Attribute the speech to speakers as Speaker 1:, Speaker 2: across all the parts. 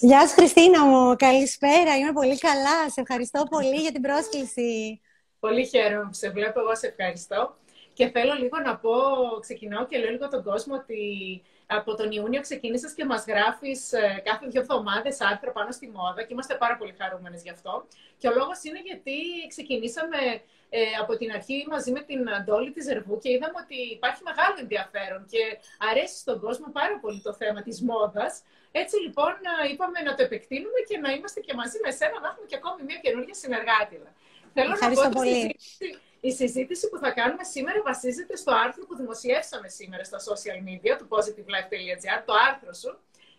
Speaker 1: Γεια σου Χριστίνα μου, καλησπέρα, είμαι πολύ καλά. Σε ευχαριστώ πολύ για την πρόσκληση.
Speaker 2: Πολύ χαίρομαι που σε βλέπω, εγώ σε ευχαριστώ. Και θέλω λίγο να πω, ξεκινάω και λέω λίγο τον κόσμο ότι από τον Ιούνιο ξεκίνησες και μας γράφεις ε, κάθε δύο εβδομάδες άρθρα πάνω στη μόδα και είμαστε πάρα πολύ χαρούμενες γι' αυτό. Και ο λόγος είναι γιατί ξεκινήσαμε ε, από την αρχή μαζί με την Αντόλη της Ζερβού και είδαμε ότι υπάρχει μεγάλο ενδιαφέρον και αρέσει στον κόσμο πάρα πολύ το θέμα της μόδας. Έτσι λοιπόν ε, είπαμε να το επεκτείνουμε και να είμαστε και μαζί με σένα, να έχουμε και ακόμη μια καινούργια συνεργάτηδα.
Speaker 1: Θέλω Ευχαριστώ να πω πολύ.
Speaker 2: Η συζήτηση που θα κάνουμε σήμερα βασίζεται στο άρθρο που δημοσιεύσαμε σήμερα στα social media του positivelife.gr, το άρθρο σου.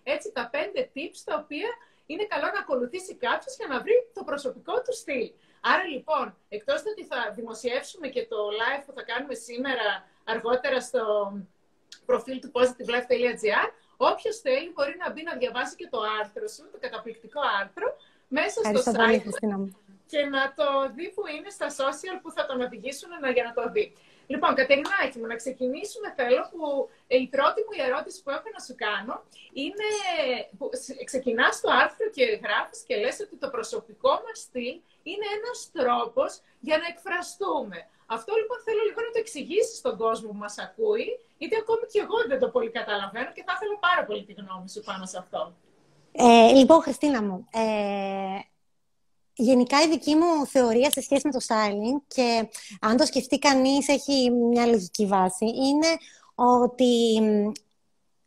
Speaker 2: Έτσι, τα πέντε tips τα οποία είναι καλό να ακολουθήσει κάποιος για να βρει το προσωπικό του στυλ. Άρα λοιπόν, εκτός ότι θα δημοσιεύσουμε και το live που θα κάνουμε σήμερα αργότερα στο προφίλ του positivelife.gr, όποιος θέλει μπορεί να μπει να διαβάσει και το άρθρο σου, το καταπληκτικό άρθρο, μέσα στο site και να το δει που είναι στα social που θα τον οδηγήσουν για να το δει. Λοιπόν, Κατερινάκη μου, να ξεκινήσουμε θέλω που ε, η πρώτη μου ερώτηση που έχω να σου κάνω είναι, που ξεκινάς το άρθρο και γράφεις και λες ότι το προσωπικό μας στυλ είναι ένας τρόπος για να εκφραστούμε. Αυτό λοιπόν θέλω λίγο να το εξηγήσεις στον κόσμο που μας ακούει, γιατί ακόμη και εγώ δεν το πολύ καταλαβαίνω και θα ήθελα πάρα πολύ τη γνώμη σου πάνω σε αυτό.
Speaker 1: Ε, λοιπόν, Χριστίνα μου, ε, γενικά η δική μου θεωρία σε σχέση με το styling και αν το σκεφτεί κανείς έχει μια λογική βάση, είναι ότι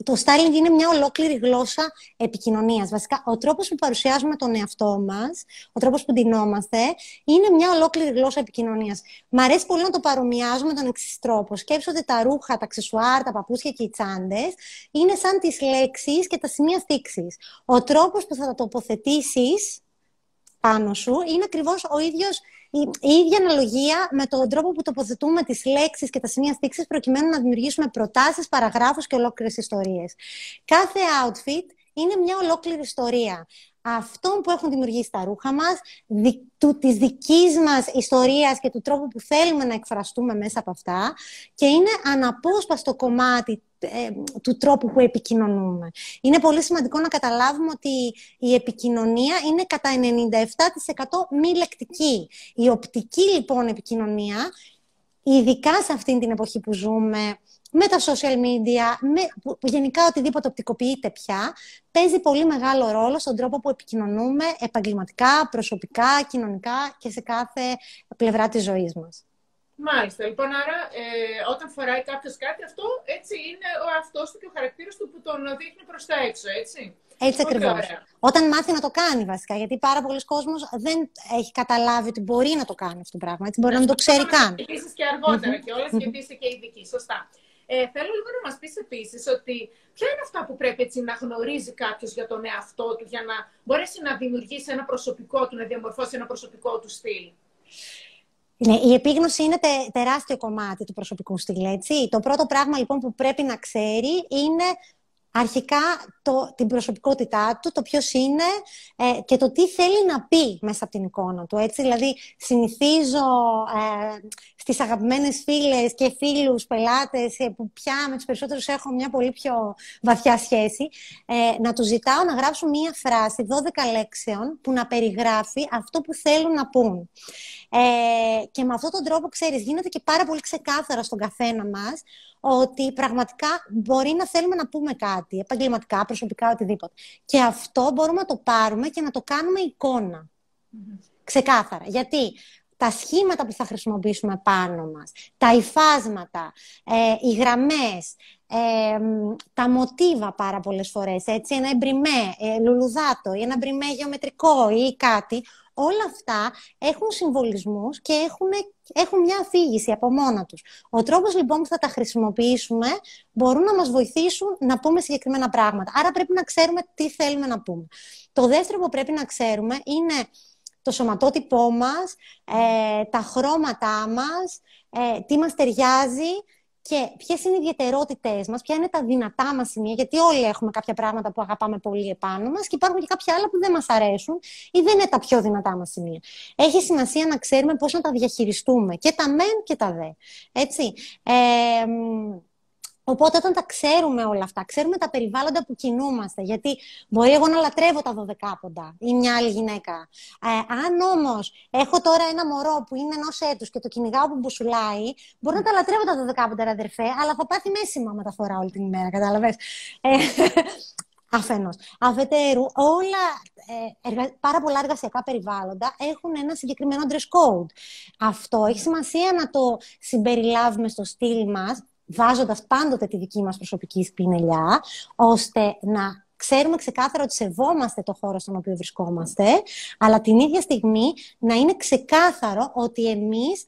Speaker 1: το styling είναι μια ολόκληρη γλώσσα επικοινωνίας. Βασικά, ο τρόπος που παρουσιάζουμε τον εαυτό μας, ο τρόπος που ντυνόμαστε, είναι μια ολόκληρη γλώσσα επικοινωνίας. Μ' αρέσει πολύ να το παρομοιάζουμε τον εξής τρόπο. Σκέψω ότι τα ρούχα, τα αξεσουάρ, τα παπούτσια και οι τσάντες είναι σαν τις λέξεις και τα σημεία στήξης. Ο τρόπος που θα τα τοποθετήσεις πάνω σου είναι ακριβώς ο ίδιος, η, η ίδια αναλογία με τον τρόπο που τοποθετούμε τις λέξεις και τα σημεία στήξης προκειμένου να δημιουργήσουμε προτάσεις, παραγράφους και ολόκληρες ιστορίες. Κάθε outfit είναι μια ολόκληρη ιστορία. Αυτό που έχουν δημιουργήσει τα ρούχα μας, δι, του, της δικής μας ιστορίας και του τρόπου που θέλουμε να εκφραστούμε μέσα από αυτά και είναι αναπόσπαστο κομμάτι ε, του τρόπου που επικοινωνούμε. Είναι πολύ σημαντικό να καταλάβουμε ότι η επικοινωνία είναι κατά 97% μη λεκτική. Η οπτική λοιπόν επικοινωνία, ειδικά σε αυτήν την εποχή που ζούμε, με τα social media, με, που, γενικά οτιδήποτε οπτικοποιείται πια, παίζει πολύ μεγάλο ρόλο στον τρόπο που επικοινωνούμε επαγγελματικά, προσωπικά, κοινωνικά και σε κάθε πλευρά της ζωής μας.
Speaker 2: Μάλιστα. Λοιπόν, άρα ε, όταν φοράει κάποιος κάτι, αυτό έτσι είναι ο αυτός του και ο χαρακτήρας του που τον δείχνει προς τα έξω, έτσι.
Speaker 1: Έτσι ακριβώς. Όταν μάθει να το κάνει, βασικά. Γιατί πάρα πολλοί κόσμοι δεν έχει καταλάβει ότι μπορεί να το κάνει αυτό το πράγμα. Έτσι, μπορεί να μην το ξέρει καν.
Speaker 2: Επίσης και αργότερα mm-hmm. και όλα, γιατί είσαι και ειδική. Σωστά. Ε, θέλω λίγο να μας πεις επίσης ότι ποια είναι αυτά που πρέπει έτσι, να γνωρίζει κάποιος για τον εαυτό του, για να μπορέσει να δημιουργήσει ένα προσωπικό του, να διαμορφώσει ένα προσωπικό του στυλ;
Speaker 1: Ναι, η επίγνωση είναι τε, τεράστιο κομμάτι του προσωπικού στυλ, έτσι. Το πρώτο πράγμα λοιπόν που πρέπει να ξέρει είναι αρχικά το, την προσωπικότητά του, το ποιος είναι ε, και το τι θέλει να πει μέσα από την εικόνα του. Έτσι. Δηλαδή, συνηθίζω ε, στις αγαπημένες φίλες και φίλους, πελάτες, ε, που πια με τους περισσότερους έχω μια πολύ πιο βαθιά σχέση, ε, να τους ζητάω να γράψουν μια φράση 12 λέξεων που να περιγράφει αυτό που θέλουν να πούν. Ε, και με αυτόν τον τρόπο, ξέρεις, γίνεται και πάρα πολύ ξεκάθαρα στον καθένα μας ότι πραγματικά μπορεί να θέλουμε να πούμε κάτι, επαγγελματικά, προσωπικά, οτιδήποτε. Και αυτό μπορούμε να το πάρουμε και να το κάνουμε Ξεκάθαρα. Γιατί τα σχήματα που θα χρησιμοποιήσουμε πάνω μας, τα υφάσματα, ε, οι γραμμές, ε, τα μοτίβα πάρα πολλές φορές, έτσι, ένα εμπριμέ, ε, λουλουδάτο ή ένα εμπριμέ γεωμετρικό ή κάτι, όλα αυτά έχουν συμβολισμούς και έχουν, έχουν μια αφήγηση από μόνα τους. Ο τρόπος λοιπόν που θα τα χρησιμοποιήσουμε μπορούν να μας βοηθήσουν να πούμε συγκεκριμένα πράγματα. Άρα πρέπει να ξέρουμε τι θέλουμε να πούμε. Το δεύτερο που πρέπει να ξέρουμε είναι το σωματότυπό μας, ε, τα χρώματά μας, ε, τι μας ταιριάζει και ποιες είναι οι ιδιαιτερότητές μας, ποια είναι τα δυνατά μας σημεία, γιατί όλοι έχουμε κάποια πράγματα που αγαπάμε πολύ επάνω μας και υπάρχουν και κάποια άλλα που δεν μας αρέσουν ή δεν είναι τα πιο δυνατά μας σημεία. Έχει σημασία να ξέρουμε πώς να τα διαχειριστούμε και τα μεν και τα δε. Έτσι. Ε, Οπότε όταν τα ξέρουμε όλα αυτά, ξέρουμε τα περιβάλλοντα που κινούμαστε, γιατί μπορεί εγώ να λατρεύω τα 12 πόντα ή μια άλλη γυναίκα. Ε, αν όμως έχω τώρα ένα μωρό που είναι ενός έτους και το κυνηγάω που μπουσουλάει, μπορεί να τα λατρεύω τα 12 πόντα, αδερφέ, αλλά θα πάθει μέσημα με τα φορά όλη την ημέρα, κατάλαβες; Ε, Αφενός. Αφετέρου, όλα, ε, πάρα πολλά εργασιακά περιβάλλοντα έχουν ένα συγκεκριμένο dress code. Αυτό έχει σημασία να το συμπεριλάβουμε στο στυλ μας, βάζοντας πάντοτε τη δική μας προσωπική σπινελιά, ώστε να ξέρουμε ξεκάθαρα ότι σεβόμαστε το χώρο στον οποίο βρισκόμαστε, αλλά την ίδια στιγμή να είναι ξεκάθαρο ότι εμείς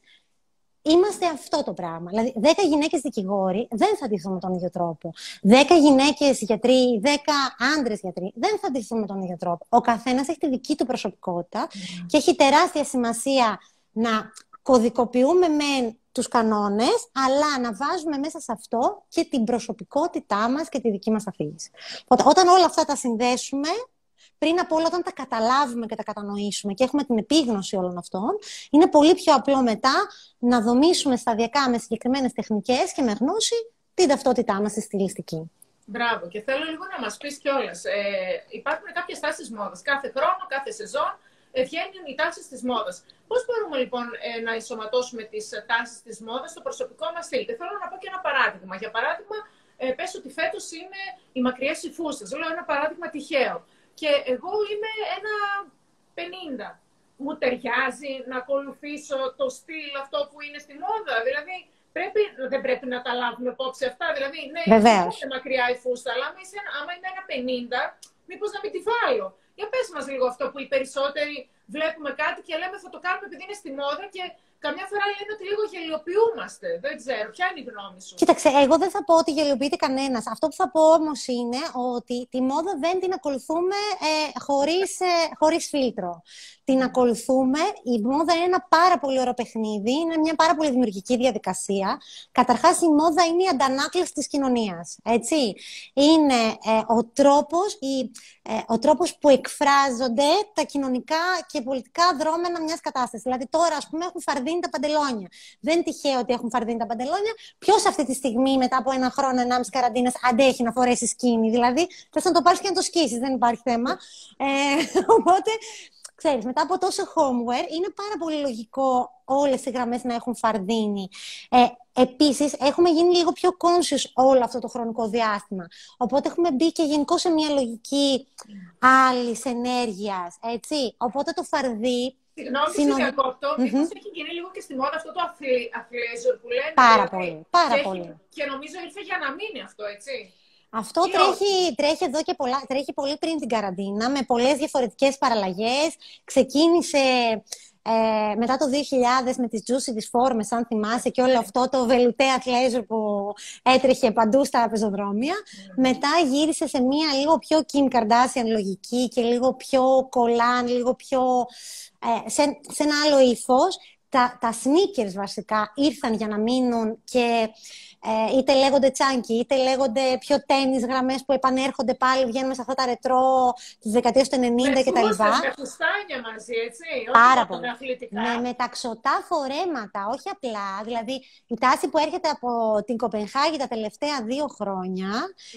Speaker 1: είμαστε αυτό το πράγμα. Δηλαδή, 10 γυναίκες δικηγόροι δεν θα αντιθούν με τον ίδιο τρόπο. 10 γυναίκες γιατροί, 10 άντρες γιατροί δεν θα αντιθούν με τον ίδιο τρόπο. Ο καθένας έχει τη δική του προσωπικότητα mm. και έχει τεράστια σημασία να κωδικοποιούμε με τους κανόνες, αλλά να βάζουμε μέσα σε αυτό και την προσωπικότητά μας και τη δική μας αφήγηση. Όταν όλα αυτά τα συνδέσουμε, πριν από όλα, όταν τα καταλάβουμε και τα κατανοήσουμε και έχουμε την επίγνωση όλων αυτών, είναι πολύ πιο απλό μετά να δομήσουμε σταδιακά με συγκεκριμένες τεχνικές και με γνώση την ταυτότητά μας στη στιλιστική.
Speaker 2: Μπράβο. Και θέλω λίγο να μας πεις κιόλας. Ε, υπάρχουν κάποιες τάσει μόδας. Κάθε χρόνο, κάθε σεζόν ε, βγαίνουν οι τάσει της μόδας. Πώς μπορούμε λοιπόν ε, να ενσωματώσουμε τις τάσει της μόδας στο προσωπικό μας στυλ; Και θέλω να πω και ένα παράδειγμα. Για παράδειγμα, ε, πες ότι φέτος είναι οι μακριέ οι Λέω ένα παράδειγμα τυχαίο και εγώ είμαι ένα 50. Μου ταιριάζει να ακολουθήσω το στυλ αυτό που είναι στη μόδα. Δηλαδή, πρέπει, δεν πρέπει να τα λάβουμε υπόψη αυτά. Δηλαδή, ναι, είναι μακριά η φούστα, αλλά άμα είμαι ένα 50, μήπως να μην τη βάλω; Για πες μας λίγο αυτό που οι περισσότεροι βλέπουμε κάτι και λέμε θα το κάνουμε επειδή είναι στη μόδα και Καμιά φορά λένε ότι λίγο γελιοποιούμαστε. Δεν ξέρω. Ποια είναι η γνώμη σου;
Speaker 1: Κοίταξε, εγώ δεν θα πω ότι γελιοποιείται κανένας. Αυτό που θα πω όμως είναι ότι τη μόδα δεν την ακολουθούμε ε, χωρίς ε, χωρίς φίλτρο. Την ακολουθούμε. Η μόδα είναι ένα πάρα πολύ ωραίο παιχνίδι. Είναι μια πάρα πολύ δημιουργική διαδικασία. Καταρχάς, η μόδα είναι η αντανάκλαση της κοινωνίας. Έτσι. Είναι ε, ο τρόπος ε, ο τρόπος που εκφράζονται τα κοινωνικά και πολιτικά δρόμενα μιας κατάστασης. Δηλαδή τώρα, ας πούμε, έχουν φαρδίνει τα παντελόνια. Δεν είναι τυχαίο ότι έχουν φαρδίνει τα παντελόνια. Ποιος αυτή τη στιγμή, μετά από ένα χρόνο, ενάμιση καραντίνας, αντέχει να φορέσει σκήνη. Δηλαδή, θες να το πάρεις και να το σκίσεις, δεν υπάρχει θέμα. Ε, οπότε, ξέρεις, μετά από τόσο homeware, είναι πάρα πολύ λογικό όλες οι γραμμές να έχουν φαρδίνει. Ε, επίσης, έχουμε γίνει λίγο πιο conscious όλο αυτό το χρονικό διάστημα. Οπότε έχουμε μπει και γενικώ σε μια λογική άλλης ενέργειας, έτσι. Οπότε το φαρδί
Speaker 2: Συγγνώμη, Συνο... διακόπτω. Mm-hmm. Μήπως έχει γίνει λίγο και στη μόδα αυτό το αθλέζορ που λένε.
Speaker 1: Πάρα δηλαδή, πολύ, πάρα
Speaker 2: και
Speaker 1: πολύ.
Speaker 2: Και νομίζω ήρθε για να μείνει αυτό, έτσι.
Speaker 1: Αυτό τρέχει, τρέχει εδώ και πολλά, τρέχει πολύ πριν την καραντίνα, με πολλές διαφορετικές παραλλαγές. Ξεκίνησε ε, μετά το 2000 με τις Juicy τις φόρμες, αν θυμάσαι, και όλο αυτό το βελουτέ αθλέζο που έτρεχε παντού στα πεζοδρόμια. Ναι. Μετά γύρισε σε μία λίγο πιο Kim Kardashian λογική και λίγο πιο κολάν, λίγο πιο... Ε, σε, σε ένα άλλο ύφος. Τα, τα sneakers βασικά ήρθαν για να μείνουν και ε, είτε λέγονται τσάνκι, είτε λέγονται πιο τέννη γραμμές που επανέρχονται πάλι, βγαίνουμε σε αυτά τα ρετρό της δεκαετίας του 90 κτλ. Με
Speaker 2: φουστάνια μαζί, έτσι.
Speaker 1: Πάρα πολύ. Με μεταξωτά φορέματα, όχι απλά. Δηλαδή, η τάση που έρχεται από την Κοπενχάγη τα τελευταία δύο χρόνια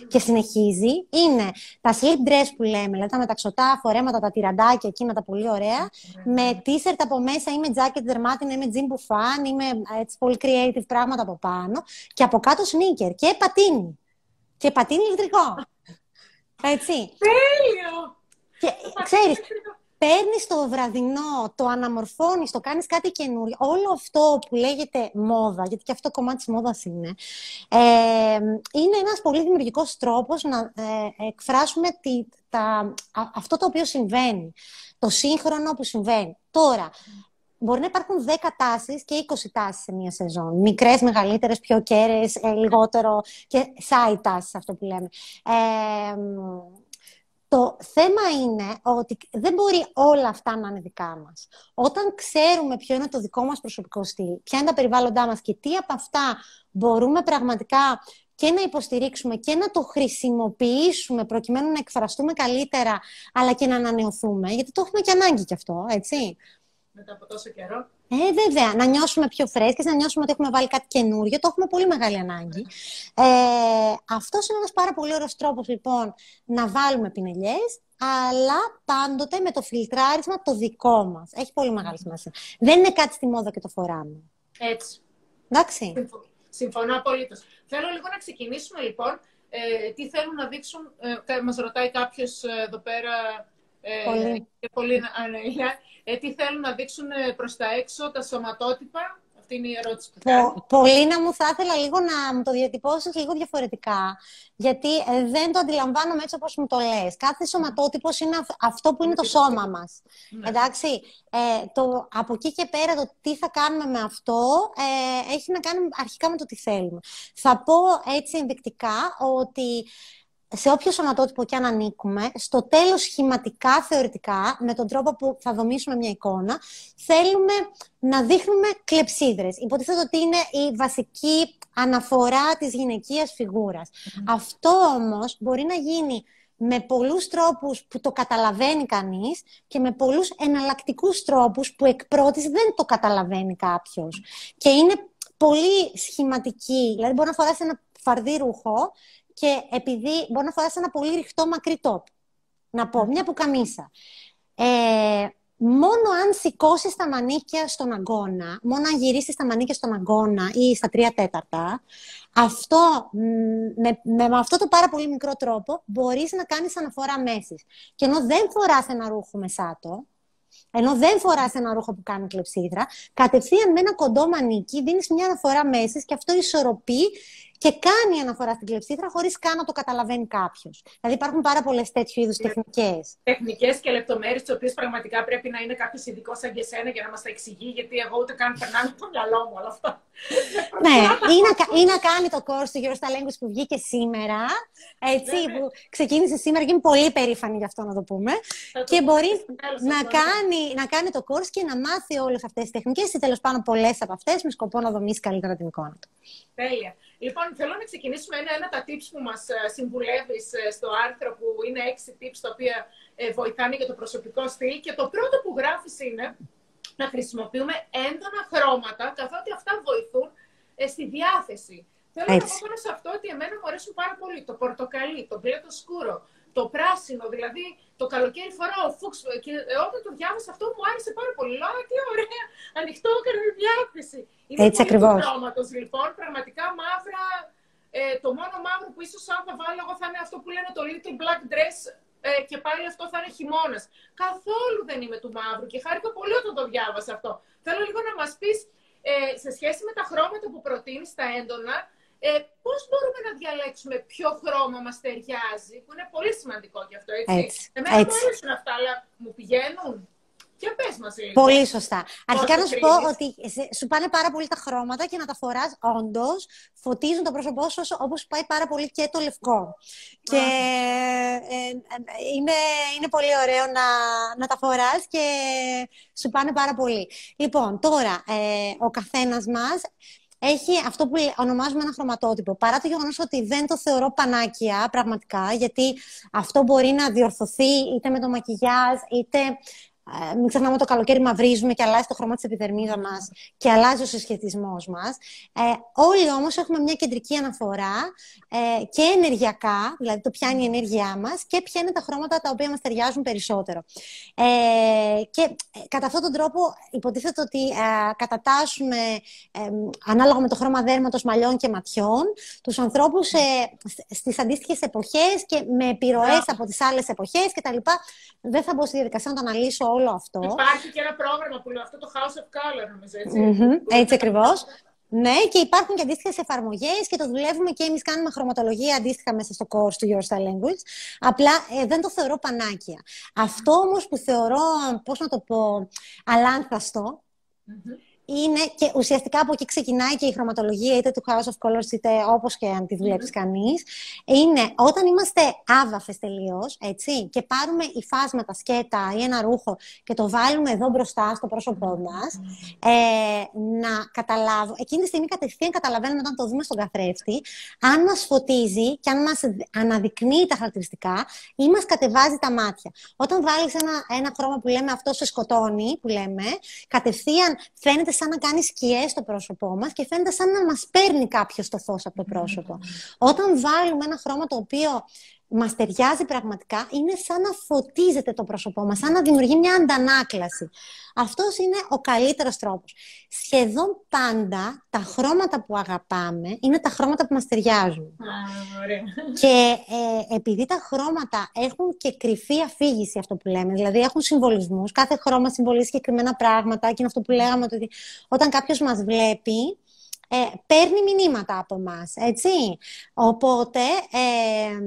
Speaker 1: και συνεχίζει είναι τα slip dress που λέμε, δηλαδή τα μεταξωτά φορέματα, τα τυραντάκια εκείνα τα πολύ ωραία, με t-shirt από μέσα ή με jacket δερμάτινα ή με jean bouffant ή με έτσι, πολύ creative πράγματα από πάνω. Και από κάτω σνίκερ και πατίνι. Και πατίνι ηλεκτρικό. Έτσι.
Speaker 2: Τέλειο!
Speaker 1: Και ξέρεις, παίρνεις το βραδινό, το αναμορφώνεις, το κάνεις κάτι καινούριο. Όλο αυτό που λέγεται μόδα, γιατί και αυτό κομμάτι της μόδας είναι, ε, είναι ένας πολύ δημιουργικός τρόπος να ε, εκφράσουμε τη, τα, αυτό το οποίο συμβαίνει. Το σύγχρονο που συμβαίνει. Τώρα, μπορεί να υπάρχουν 10 τάσεις και 20 τάσεις σε μία σεζόν. Μικρές, μεγαλύτερες, πιο κέρες, ε, λιγότερο και side τάσει, αυτό που λέμε. Ε, το θέμα είναι ότι δεν μπορεί όλα αυτά να είναι δικά μας. Όταν ξέρουμε ποιο είναι το δικό μας προσωπικό στυλ, ποια είναι τα περιβάλλοντά μας και τι από αυτά μπορούμε πραγματικά και να υποστηρίξουμε και να το χρησιμοποιήσουμε προκειμένου να εκφραστούμε καλύτερα, αλλά και να ανανεωθούμε, γιατί το έχουμε και ανάγκη κι αυτό, έτσι
Speaker 2: μετά από τόσο καιρό.
Speaker 1: Ε, βέβαια. Να νιώσουμε πιο φρέσκες, να νιώσουμε ότι έχουμε βάλει κάτι καινούριο. Το έχουμε πολύ μεγάλη ανάγκη. Ε, αυτός είναι ένας πάρα πολύ ωραίος τρόπος, λοιπόν, να βάλουμε πινελιές, αλλά πάντοτε με το φιλτράρισμα το δικό μας. Έχει πολύ μεγάλη σημασία. Δεν είναι κάτι στη μόδα και το φοράμε.
Speaker 2: Έτσι.
Speaker 1: Εντάξει.
Speaker 2: Συμφωνώ απολύτως. Θέλω λίγο να ξεκινήσουμε, λοιπόν. Ε, τι θέλουν να δείξουν, ε, μας ρωτάει κάποιος ε, εδώ πέρα, ε,
Speaker 1: Πολύ.
Speaker 2: και πολύ ανέλεια, ε, τι θέλουν να δείξουν ε, προς τα έξω τα σωματότυπα; Αυτή είναι η ερώτηση που κάνω.
Speaker 1: Πο, Πολύνα μου, θα ήθελα λίγο να μου το διατυπώσεις λίγο διαφορετικά, γιατί ε, δεν το αντιλαμβάνομαι έτσι όπως μου το λες. Κάθε σωματότυπος είναι αυ- αυτό που είναι το σώμα μας.
Speaker 2: Ναι.
Speaker 1: Εντάξει, ε, το, από εκεί και πέρα το τι θα κάνουμε με αυτό ε, έχει να κάνει αρχικά με το τι θέλουμε. Θα πω έτσι ενδεικτικά ότι σε όποιο σωματότυπο και αν ανήκουμε, στο τέλος σχηματικά, θεωρητικά, με τον τρόπο που θα δομήσουμε μια εικόνα, θέλουμε να δείχνουμε κλεψίδρες. Υποτίθεται ότι είναι η βασική αναφορά της γυναικείας φιγούρας. Αυτό όμως μπορεί να γίνει με πολλούς τρόπους που το καταλαβαίνει κανείς και με πολλούς εναλλακτικούς τρόπους που εκ πρώτης δεν το καταλαβαίνει κάποιος. Και είναι πολύ σχηματική. Δηλαδή μπορεί να φοράσει ένα φαρδί ρούχο και επειδή μπορεί να φοράσει ένα πολύ ρηχτό μακρύ top. Να πω, μια πουκαμίσα. Ε, μόνο αν σηκώσεις τα μανίκια στον αγκώνα, μόνο αν γυρίσεις τα μανίκια στον αγκώνα ή στα τρία τέταρτα, αυτό, μ, με, με, με αυτό το πάρα πολύ μικρό τρόπο μπορείς να κάνεις αναφορά μέσης. Και ενώ δεν φοράς ένα ρούχο μεσάτο, ενώ δεν φοράς ένα ρούχο που κάνει κλεψίδρα, κατευθείαν με ένα κοντό μανίκι δίνεις μια αναφορά μέσης και αυτό ισορροπεί και κάνει αναφορά στην κλεψίδρα χωρίς καν να το καταλαβαίνει κάποιος. Δηλαδή υπάρχουν πάρα πολλές τέτοιου είδους τεχνικές.
Speaker 2: Τεχνικές και λεπτομέρειες, τις οποίες πραγματικά πρέπει να είναι κάποιος ειδικός σαν και εσένα για να μας τα εξηγεί, γιατί εγώ ούτε καν περνάνε από το μυαλό μου όλα αυτά.
Speaker 1: ναι, ή να, ή να κάνει το course του Eurostar Language που βγήκε σήμερα, έτσι,
Speaker 2: Ναι, ναι.
Speaker 1: που ξεκίνησε σήμερα και είμαι πολύ περήφανη γι' αυτό να το πούμε.
Speaker 2: Θα το
Speaker 1: και
Speaker 2: πω
Speaker 1: μπορεί
Speaker 2: στο τέλος,
Speaker 1: να
Speaker 2: θα το πω.
Speaker 1: κάνει, να κάνει το course και να μάθει όλες αυτές τις τεχνικές ή τέλος πάντων πολλές από αυτές με σκοπό να δομήσει καλύτερα την εικόνα του.
Speaker 2: Τέλεια. Λοιπόν, θέλω να ξεκινήσουμε ένα-ένα τα tips που μας ε, συμβουλεύεις ε, στο άρθρο που είναι έξι tips τα οποία ε, βοηθάνε για το προσωπικό στυλ και το πρώτο που γράφεις είναι να χρησιμοποιούμε έντονα χρώματα καθότι αυτά βοηθούν ε, στη διάθεση. Θέλω να
Speaker 1: Έτσι.
Speaker 2: πω πάνω σε αυτό ότι εμένα μου αρέσουν πάρα πολύ το πορτοκαλί, το μπλε το σκούρο, το πράσινο, δηλαδή το καλοκαίρι φοράω φούξ και ε, όταν το διάβασα αυτό μου άρεσε πάρα πολύ. Λέω, «Α, τι ωραία, ανοιχτό έκανε διάθεση. Είναι
Speaker 1: Έτσι
Speaker 2: πολύ
Speaker 1: ακριβώς.
Speaker 2: του χρώματος, λοιπόν, πραγματικά μαύρα. Ε, το μόνο μαύρο που ίσως αν θα βάλω εγώ θα είναι αυτό που λένε το little black dress ε, και πάλι αυτό θα είναι χειμώνας. Καθόλου δεν είμαι του μαύρου και χάρηκα πολύ όταν το διάβασα αυτό. Θέλω λίγο να μας πεις ε, σε σχέση με τα χρώματα που προτείνεις, τα έντονα, ε, πώς μπορούμε να διαλέξουμε ποιο χρώμα μας ταιριάζει, που είναι πολύ σημαντικό γι' αυτό, έτσι.
Speaker 1: Έτσι,
Speaker 2: Εμένα μου
Speaker 1: έτσι.
Speaker 2: αρέσουν αυτά, αλλά μου πηγαίνουν. Και πες μας λίγο.
Speaker 1: Πολύ σωστά. Αρχικά
Speaker 2: το
Speaker 1: να σου πω
Speaker 2: κρίνεις;
Speaker 1: ότι σε- σου πάνε πάρα πολύ τα χρώματα και να τα φοράς όντως φωτίζουν το πρόσωπό σου όσο- όπως πάει πάρα πολύ και το λευκό. Και ε, ε, είναι, είναι πολύ ωραίο να, να τα φοράς και σου πάνε πάρα πολύ. Λοιπόν, τώρα, ε, ο καθένας μας έχει αυτό που ονομάζουμε ένα χρωματότυπο. Παρά το γεγονός ότι δεν το θεωρώ πανάκια πραγματικά, γιατί αυτό μπορεί να διορθωθεί είτε με το μακιγιάζ, είτε ε, μην ξεχνάμε ότι το καλοκαίρι μαυρίζουμε και αλλάζει το χρώμα της επιδερμίδα μας και αλλάζει ο συσχετισμός μας. Ε, όλοι όμως έχουμε μια κεντρική αναφορά ε, και ενεργειακά, δηλαδή το ποια είναι η ενέργειά μας και ποια είναι τα χρώματα τα οποία μας ταιριάζουν περισσότερο. Ε, και ε, κατά αυτόν τον τρόπο υποτίθεται ότι ε, κατατάσσουμε ε, ανάλογα με το χρώμα δέρματος, μαλλιών και ματιών τους ανθρώπους ε, σ- στις αντίστοιχες εποχές και με επιρροές από τις άλλες εποχές κτλ. Δεν θα μπω στη διαδικασία να το αναλύσω όλο αυτό.
Speaker 2: Υπάρχει και ένα πρόγραμμα που λέει αυτό το House of Color, νομίζω, έτσι.
Speaker 1: Μμμ, έτσι ακριβώς. Ναι, και υπάρχουν και αντίστοιχες εφαρμογές και το δουλεύουμε και εμείς κάνουμε χρωματολογία αντίστοιχα μέσα στο course του Your Style Language. Απλά ε, δεν το θεωρώ πανάκια. Αυτό όμως που θεωρώ, πώς να το πω, αλάνθαστο,
Speaker 2: Μμμ.
Speaker 1: Είναι και ουσιαστικά από εκεί ξεκινάει και η χρωματολογία είτε του House of Colors είτε όπως και αν τη δουλέψει κανείς. Είναι όταν είμαστε άβαφες τελείως, έτσι, και πάρουμε υφάσματα, σκέτα ή ένα ρούχο και το βάλουμε εδώ μπροστά στο πρόσωπό μας, ε, να καταλάβω, εκείνη τη στιγμή κατευθείαν καταλαβαίνουμε όταν το δούμε στον καθρέφτη, αν μας φωτίζει και αν μας αναδεικνύει τα χαρακτηριστικά ή μας κατεβάζει τα μάτια. Όταν βάλεις ένα, ένα χρώμα που λέμε αυτό σε σκοτώνει, που λέμε, κατευθείαν φαίνεται σαν να κάνεις σκιές στο πρόσωπό μας και φαίνεται σαν να μας παίρνει κάποιος το φως από το πρόσωπο. Όταν βάλουμε ένα χρώμα το οποίο μας ταιριάζει πραγματικά, είναι σαν να φωτίζεται το πρόσωπό μας, σαν να δημιουργεί μια αντανάκλαση. Αυτός είναι ο καλύτερος τρόπος. Σχεδόν πάντα τα χρώματα που αγαπάμε είναι τα χρώματα που μας ταιριάζουν. Και ε, επειδή τα χρώματα έχουν και κρυφή αφήγηση αυτό που λέμε, δηλαδή έχουν συμβολισμούς, κάθε χρώμα συμβολίζει συγκεκριμένα πράγματα και είναι αυτό που λέγαμε ότι όταν κάποιος μας βλέπει, ε, παίρνει μηνύματα από μας, έτσι. Οπότε, ε,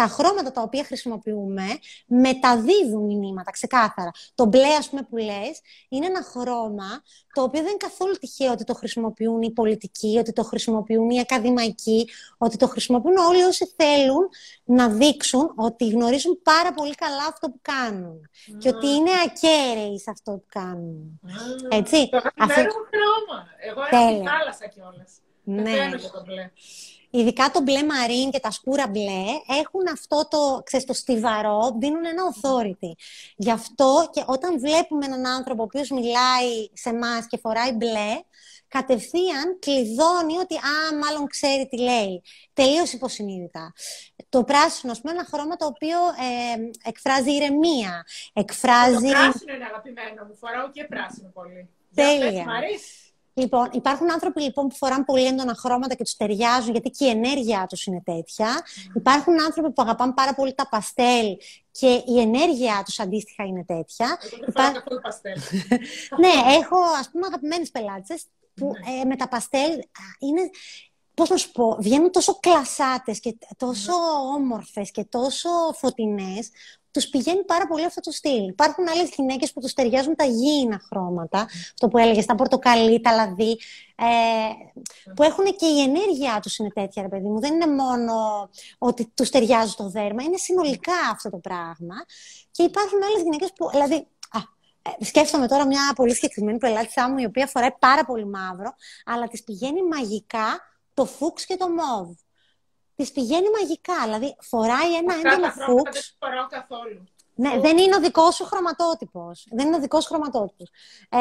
Speaker 1: τα χρώματα τα οποία χρησιμοποιούμε μεταδίδουν μηνύματα ξεκάθαρα. Το μπλε, ας πούμε, που λες, είναι ένα χρώμα το οποίο δεν είναι καθόλου τυχαίο ότι το χρησιμοποιούν οι πολιτικοί, ότι το χρησιμοποιούν οι ακαδημαϊκοί, ότι το χρησιμοποιούν όλοι όσοι θέλουν να δείξουν ότι γνωρίζουν πάρα πολύ καλά αυτό που κάνουν. Και ότι είναι ακέραιοι σε αυτό που κάνουν.
Speaker 2: Έτσι. Το αγαπημένο χρώμα. Εγώ έχω θάλασσα κιόλας. Ναι. το μπλε.
Speaker 1: Ειδικά το μπλε μαρίν και τα σκούρα μπλε έχουν αυτό το, ξέρεις, το στιβαρό, δίνουν ένα authority. Γι' αυτό και όταν βλέπουμε έναν άνθρωπο ο οποίος μιλάει σε εμάς και φοράει μπλε, κατευθείαν κλειδώνει ότι «Α, μάλλον ξέρει τι λέει». Τελείως υποσυνείδητα. Το πράσινο, ας πούμε, ένα χρώμα το οποίο ε, εκφράζει ηρεμία. Εκφράζει... Το
Speaker 2: πράσινο είναι αγαπημένο μου. Φοράω και πράσινο πολύ.
Speaker 1: Τέλεια. Λοιπόν, υπάρχουν άνθρωποι λοιπόν, που φοράνε πολύ έντονα χρώματα και τους ταιριάζουν, γιατί και η ενέργειά τους είναι τέτοια. Υπάρχουν άνθρωποι που αγαπάνε πάρα πολύ τα παστέλ και η ενέργειά τους αντίστοιχα είναι τέτοια.
Speaker 2: Εγώ δεν Υπά... καθόλου παστέλ.
Speaker 1: ναι, έχω ας πούμε αγαπημένες πελάτσε που ναι. ε, με τα παστέλ είναι. Πώς να σου πω, βγαίνουν τόσο κλασάτες και τόσο ναι. όμορφες και τόσο φωτεινές τους πηγαίνει πάρα πολύ αυτό το στυλ. Υπάρχουν άλλες γυναίκες που τους ταιριάζουν τα γήινα χρώματα, αυτό που έλεγες, τα πορτοκαλί, τα λαδί, ε, που έχουν και η ενέργειά τους είναι τέτοια, ρε παιδί μου. Δεν είναι μόνο ότι τους ταιριάζει το δέρμα, είναι συνολικά αυτό το πράγμα. Και υπάρχουν άλλες γυναίκες που, δηλαδή, α, ε, σκέφτομαι τώρα μια πολύ συγκεκριμένη πελάτησά μου, η οποία φοράει πάρα πολύ μαύρο, αλλά της πηγαίνει μαγικά το φούξ και το μόβ της πηγαίνει μαγικά. Δηλαδή, φοράει ένα έντονο φούξ.
Speaker 2: Δεν φοράω καθόλου.
Speaker 1: Ναι, δεν είναι ο δικός σου χρωματότυπος. Δεν είναι ο δικός σου χρωματότυπος. Ε,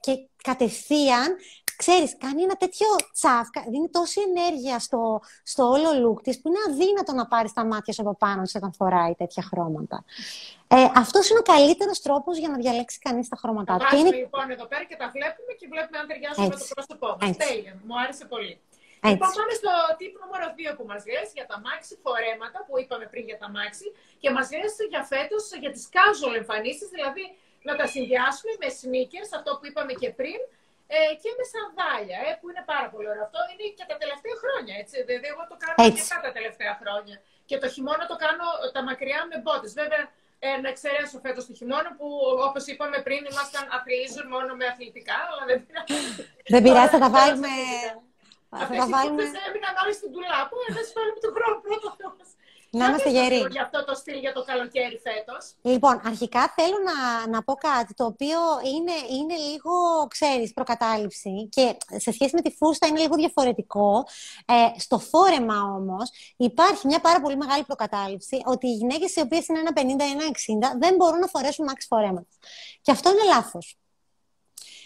Speaker 1: και κατευθείαν, ξέρεις, κάνει ένα τέτοιο τσάφκα, δίνει τόση ενέργεια στο, στο όλο look της που είναι αδύνατο να πάρεις τα μάτια σου από πάνω σε όταν φοράει τέτοια χρώματα. Ε, Αυτός είναι ο καλύτερος τρόπος για να διαλέξει κανείς τα χρώματά
Speaker 2: του. είναι... λοιπόν εδώ πέρα και τα βλέπουμε και βλέπουμε αν ταιριάζουν με το πρόσωπό μας. Τέλεια. Μου άρεσε πολύ. Έτσι. Λοιπόν, πάμε στο τύπο νούμερο 2 που μας λες για τα μάξι φορέματα που είπαμε πριν για τα μάξι και μας λες για φέτος για τις casual εμφανίσεις, δηλαδή να τα συνδυάσουμε με sneakers, αυτό που είπαμε και πριν, ε, και με σανδάλια, ε, που είναι πάρα πολύ ωραίο. Αυτό είναι και τα τελευταία χρόνια, έτσι. Δηλαδή, εγώ το κάνω έτσι. και τα τελευταία χρόνια. Και το χειμώνα το κάνω τα μακριά με μπότες. Βέβαια, ε, να εξαιρέσω φέτος το χειμώνα που, όπως είπαμε πριν, ήμασταν αθλητικοί μόνο με αθλητικά. Αλλά δεν πειράζει.
Speaker 1: Δεν πειράζει, θα τα βάλουμε.
Speaker 2: Αυτές θα βάλουμε... έμειναν όλοι στην τουλάπου, εμείς φέρουμε τον χρόνο πρώτος
Speaker 1: Να είμαστε γεροί.
Speaker 2: Για αυτό το στυλ για το καλοκαίρι φέτος.
Speaker 1: Λοιπόν, αρχικά θέλω να, να πω κάτι το οποίο είναι, είναι λίγο, ξέρεις, προκατάληψη και σε σχέση με τη φούστα είναι λίγο διαφορετικό. Ε, στο φόρεμα όμως υπάρχει μια πάρα πολύ μεγάλη προκατάληψη ότι οι γυναίκες οι οποίες είναι ένα 50 ή ένα 60 δεν μπορούν να φορέσουν μάξι φόρεμα. Και αυτό είναι λάθος.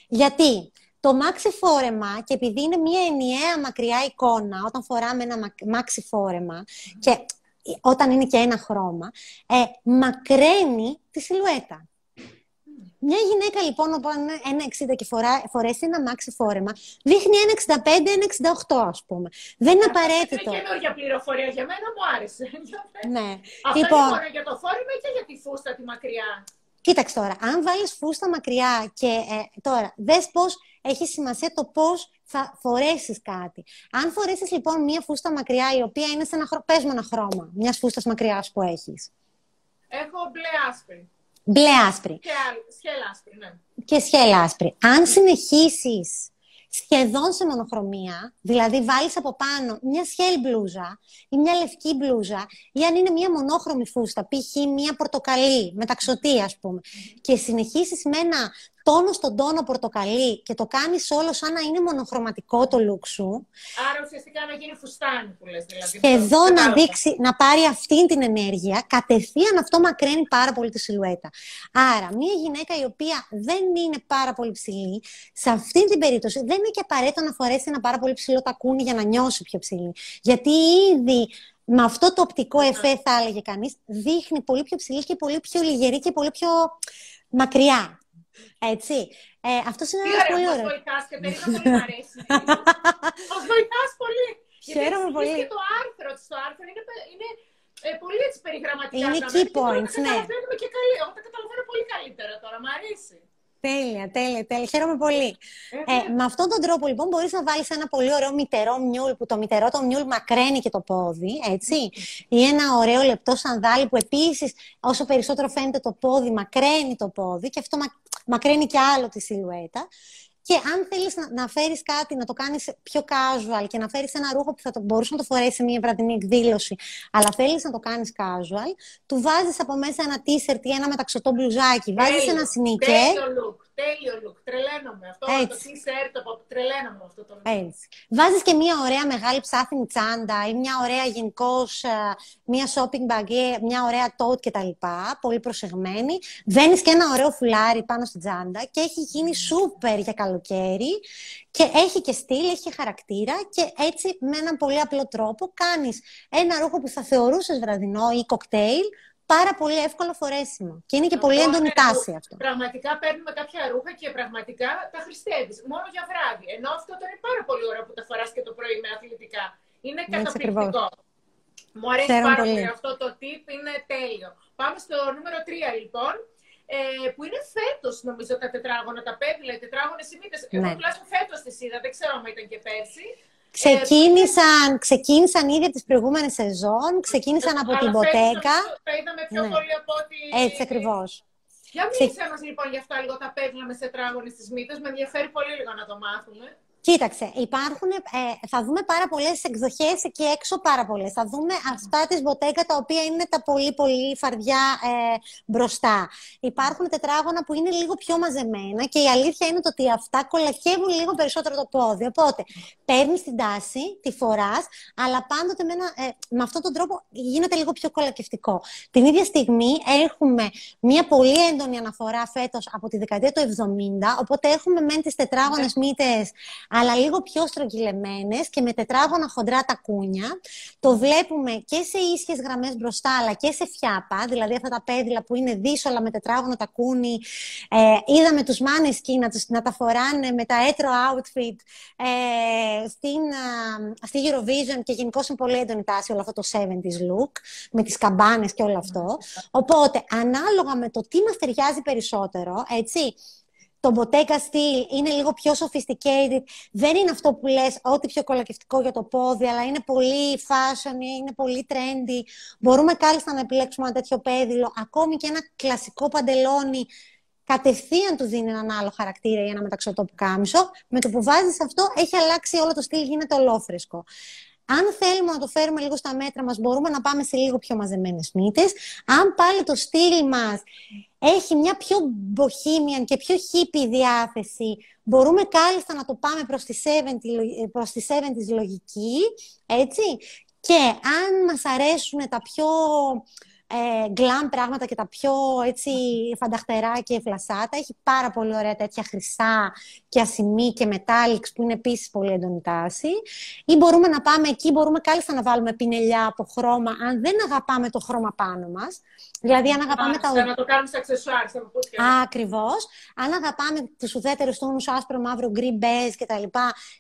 Speaker 1: Γιατί το μάξι φόρεμα, και επειδή είναι μια ενιαία μακριά εικόνα, όταν φοράμε ένα μάξι φόρεμα, και όταν είναι και ένα χρώμα, ε, μακραίνει τη σιλουέτα. Μια γυναίκα λοιπόν που είναι ένα 60 και φορά, φορέσει ένα μάξι φόρεμα, δείχνει ένα 65, ένα 68 ας πούμε. Δεν είναι απαραίτητο.
Speaker 2: Είναι καινούργια πληροφορία για μένα, μου άρεσε.
Speaker 1: ναι.
Speaker 2: Αυτό λοιπόν, είναι μόνο για το φόρεμα και για τη φούστα τη μακριά;
Speaker 1: Κοίταξε τώρα, αν βάλεις φούστα μακριά και ε, τώρα δες πώς έχει σημασία το πώς θα φορέσεις κάτι. Αν φορέσεις λοιπόν μία φούστα μακριά η οποία είναι σε ένα χρώμα, πες ένα χρώμα μιας φούστας μακριάς που έχεις.
Speaker 2: Έχω μπλε άσπρη.
Speaker 1: Μπλε άσπρη.
Speaker 2: Και σκέλ άσπρη, ναι.
Speaker 1: και σκέλ άσπρη. Αν συνεχίσεις σχεδόν σε μονοχρωμία, δηλαδή βάλεις από πάνω μια σχέλ μπλούζα ή μια λευκή μπλούζα ή αν είναι μια μονόχρωμη φούστα, π.χ. μια πορτοκαλί, μεταξωτή ας πούμε, και συνεχίσεις με ένα τόνο στον τόνο πορτοκαλί και το κάνεις όλο σαν να είναι μονοχρωματικό το look σου.
Speaker 2: Άρα ουσιαστικά να γίνει φουστάνι που λες δηλαδή.
Speaker 1: Σχεδόν να, δείξει, να πάρει αυτή την ενέργεια, κατευθείαν αυτό μακραίνει πάρα πολύ τη σιλουέτα. Άρα, μια γυναίκα η οποία δεν είναι πάρα πολύ ψηλή, σε αυτή την περίπτωση δεν είναι και απαραίτητο να φορέσει ένα πάρα πολύ ψηλό τακούνι για να νιώσει πιο ψηλή. Γιατί ήδη με αυτό το οπτικό εφέ, θα έλεγε κανείς, δείχνει πολύ πιο ψηλή και πολύ πιο λιγερή και πολύ πιο μακριά. Έτσι. Ε, αυτός είναι ένας πολύ ωραίος.
Speaker 2: Μας βοηθάς, Κατερίνα, πολύ μου αρέσει. Μας βοηθάς πολύ.
Speaker 1: Χαίρομαι πολύ.
Speaker 2: Και το άρθρο, το άρθρο είναι, είναι ε, πολύ έτσι περιγραμματικά.
Speaker 1: Είναι key points, ναι.
Speaker 2: Τα και καλή. Εγώ τα καταλαβαίνω πολύ καλύτερα τώρα. Μ' αρέσει.
Speaker 1: Τέλεια, τέλεια, τέλεια. Χαίρομαι πολύ. Ε, με αυτόν τον τρόπο, λοιπόν, μπορείς να βάλεις ένα πολύ ωραίο μητερό μιούλ, που το μητερό το μιούλ μακραίνει και το πόδι, έτσι. Ή ένα ωραίο λεπτό σανδάλι, που επίσης, όσο περισσότερο φαίνεται το πόδι, μακραίνει το πόδι και αυτό μακραίνει και άλλο τη σιλουέτα. Και αν θέλεις να, να φέρεις κάτι, να το κάνεις πιο casual και να φέρεις ένα ρούχο που θα το, μπορούσε να το φορέσει σε μια βραδινή εκδήλωση, αλλά θέλεις να το κάνεις casual, του βάζεις από μέσα ένα t-shirt ή ένα μεταξωτό μπλουζάκι, βάζεις ένα sneaker.
Speaker 2: Τέλειο look, τέλειο look. Τρελαίνομαι. Αυτό Έτσι. το t-shirt, το τρελαίνομαι αυτό το look.
Speaker 1: Έτσι. Βάζεις και μια ωραία μεγάλη ψάθινη τσάντα ή μια ωραία γενικώς ε, μια shopping bag ή μια ωραία tote κτλ. Πολύ προσεγμένη. Βαίνεις και ένα ωραίο φουλάρι πάνω στην τσάντα και έχει γίνει super για καλό καλοκαίρι και έχει και στυλ, έχει και χαρακτήρα και έτσι με έναν πολύ απλό τρόπο κάνεις ένα ρούχο που θα θεωρούσες βραδινό ή κοκτέιλ πάρα πολύ εύκολο φορέσιμο. Και είναι και πολύ έντονη τάση αυτό.
Speaker 2: Πραγματικά παίρνουμε κάποια ρούχα και πραγματικά τα χριστεύει. Μόνο για βράδυ. Ενώ αυτό το είναι πάρα πολύ ωραίο που τα φοράς και το πρωί με αθλητικά. Είναι καταπληκτικό. Μου αρέσει πάρα πολύ. Αυτό το tip είναι τέλειο. Πάμε στο νούμερο 3 λοιπόν ε, που είναι φέτος, νομίζω, τα τετράγωνα, τα πέδιλα, οι τετράγωνες σημείτε. Ναι. Εγώ τουλάχιστον φέτος τις είδα, δεν ξέρω αν ήταν και πέρσι.
Speaker 1: Ξεκίνησαν, ε, ξεκίνησαν ήδη τις προηγούμενες σεζόν, ξεκίνησαν από την Μποτέκα.
Speaker 2: Τα είδαμε πιο ναι. πολύ από ότι...
Speaker 1: Έτσι ακριβώς.
Speaker 2: Για μίλησέ Ξε... μας λοιπόν για αυτά λίγο τα πέδιλα με τετράγωνες της μύτες. Με ενδιαφέρει πολύ λίγο να το μάθουμε.
Speaker 1: Κοίταξε, υπάρχουν, ε, θα δούμε πάρα πολλές εκδοχές και έξω πάρα πολλές. Θα δούμε αυτά της μποτέκα τα οποία είναι τα πολύ πολύ φαρδιά ε, μπροστά. Υπάρχουν τετράγωνα που είναι λίγο πιο μαζεμένα και η αλήθεια είναι ότι αυτά κολακεύουν λίγο περισσότερο το πόδι. Οπότε παίρνεις την τάση, τη φοράς, αλλά πάντοτε με, ένα, ε, με αυτόν τον τρόπο γίνεται λίγο πιο κολακευτικό. Την ίδια στιγμή έχουμε μια πολύ έντονη αναφορά φέτος από τη δεκαετία του 70, οπότε έχουμε μεν τις τετράγωνες ναι. μύτες αλλά λίγο πιο στρογγυλεμένες και με τετράγωνα χοντρά τακούνια. Το βλέπουμε και σε ίσχυες γραμμές μπροστά, αλλά και σε φιάπα, δηλαδή αυτά τα πέδιλα που είναι δύσκολα με τετράγωνο τακούνι. Ε, είδαμε τους μάνεσκι να, να τα φοράνε με τα έτρο outfit ε, στην, στη Eurovision και γενικώ είναι πολύ έντονη τάση όλο αυτό το 70s look, με τις καμπάνες και όλο αυτό. Οπότε, ανάλογα με το τι μας ταιριάζει περισσότερο, έτσι, το Bottega στυλ είναι λίγο πιο sophisticated. Δεν είναι αυτό που λες ό,τι πιο κολακευτικό για το πόδι, αλλά είναι πολύ fashion, είναι πολύ trendy. Μπορούμε κάλλιστα να επιλέξουμε ένα τέτοιο πέδιλο. Ακόμη και ένα κλασικό παντελόνι κατευθείαν του δίνει έναν άλλο χαρακτήρα ή ένα μεταξωτό που κάμισο. Με το που βάζεις αυτό, έχει αλλάξει όλο το στυλ, γίνεται ολόφρεσκο. Αν θέλουμε να το φέρουμε λίγο στα μέτρα μας, μπορούμε να πάμε σε λίγο πιο μαζεμένες μύτες. Αν πάλι το στυλ μας έχει μια πιο bohemian και πιο hippie διάθεση, μπορούμε κάλλιστα να το πάμε προς τη 70's, προς τη 70's λογική, έτσι. Και αν μας αρέσουν τα πιο ε, γκλάμ πράγματα και τα πιο έτσι φανταχτερά και φλασάτα. Έχει πάρα πολύ ωραία τέτοια χρυσά και ασημή και μετάλλιξ που είναι επίσης πολύ έντονη τάση. Ή μπορούμε να πάμε εκεί, μπορούμε κάλλιστα να βάλουμε πινελιά από χρώμα, αν δεν αγαπάμε το χρώμα πάνω μας. Δηλαδή, αν αγαπάμε
Speaker 2: τα. Να το κάνουμε σε αξεσουάρ, στα παπούτσια.
Speaker 1: Ακριβώς. Αν αγαπάμε τους ουδέτερους τόνους, άσπρο, μαύρο, γκρι, μπέζ κτλ.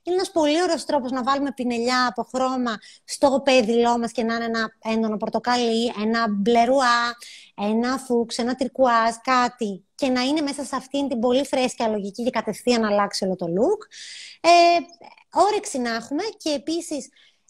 Speaker 1: Είναι ένας πολύ ωραίος τρόπος να βάλουμε πινελιά από χρώμα στο πέδιλό μας και να είναι ένα έντονο πορτοκαλί, ένα μπλερουά, ένα φούξ, ένα τρικουάζ, κάτι. Και να είναι μέσα σε αυτήν την πολύ φρέσκια λογική και κατευθείαν να αλλάξει όλο το look. Ε, όρεξη να έχουμε και επίσης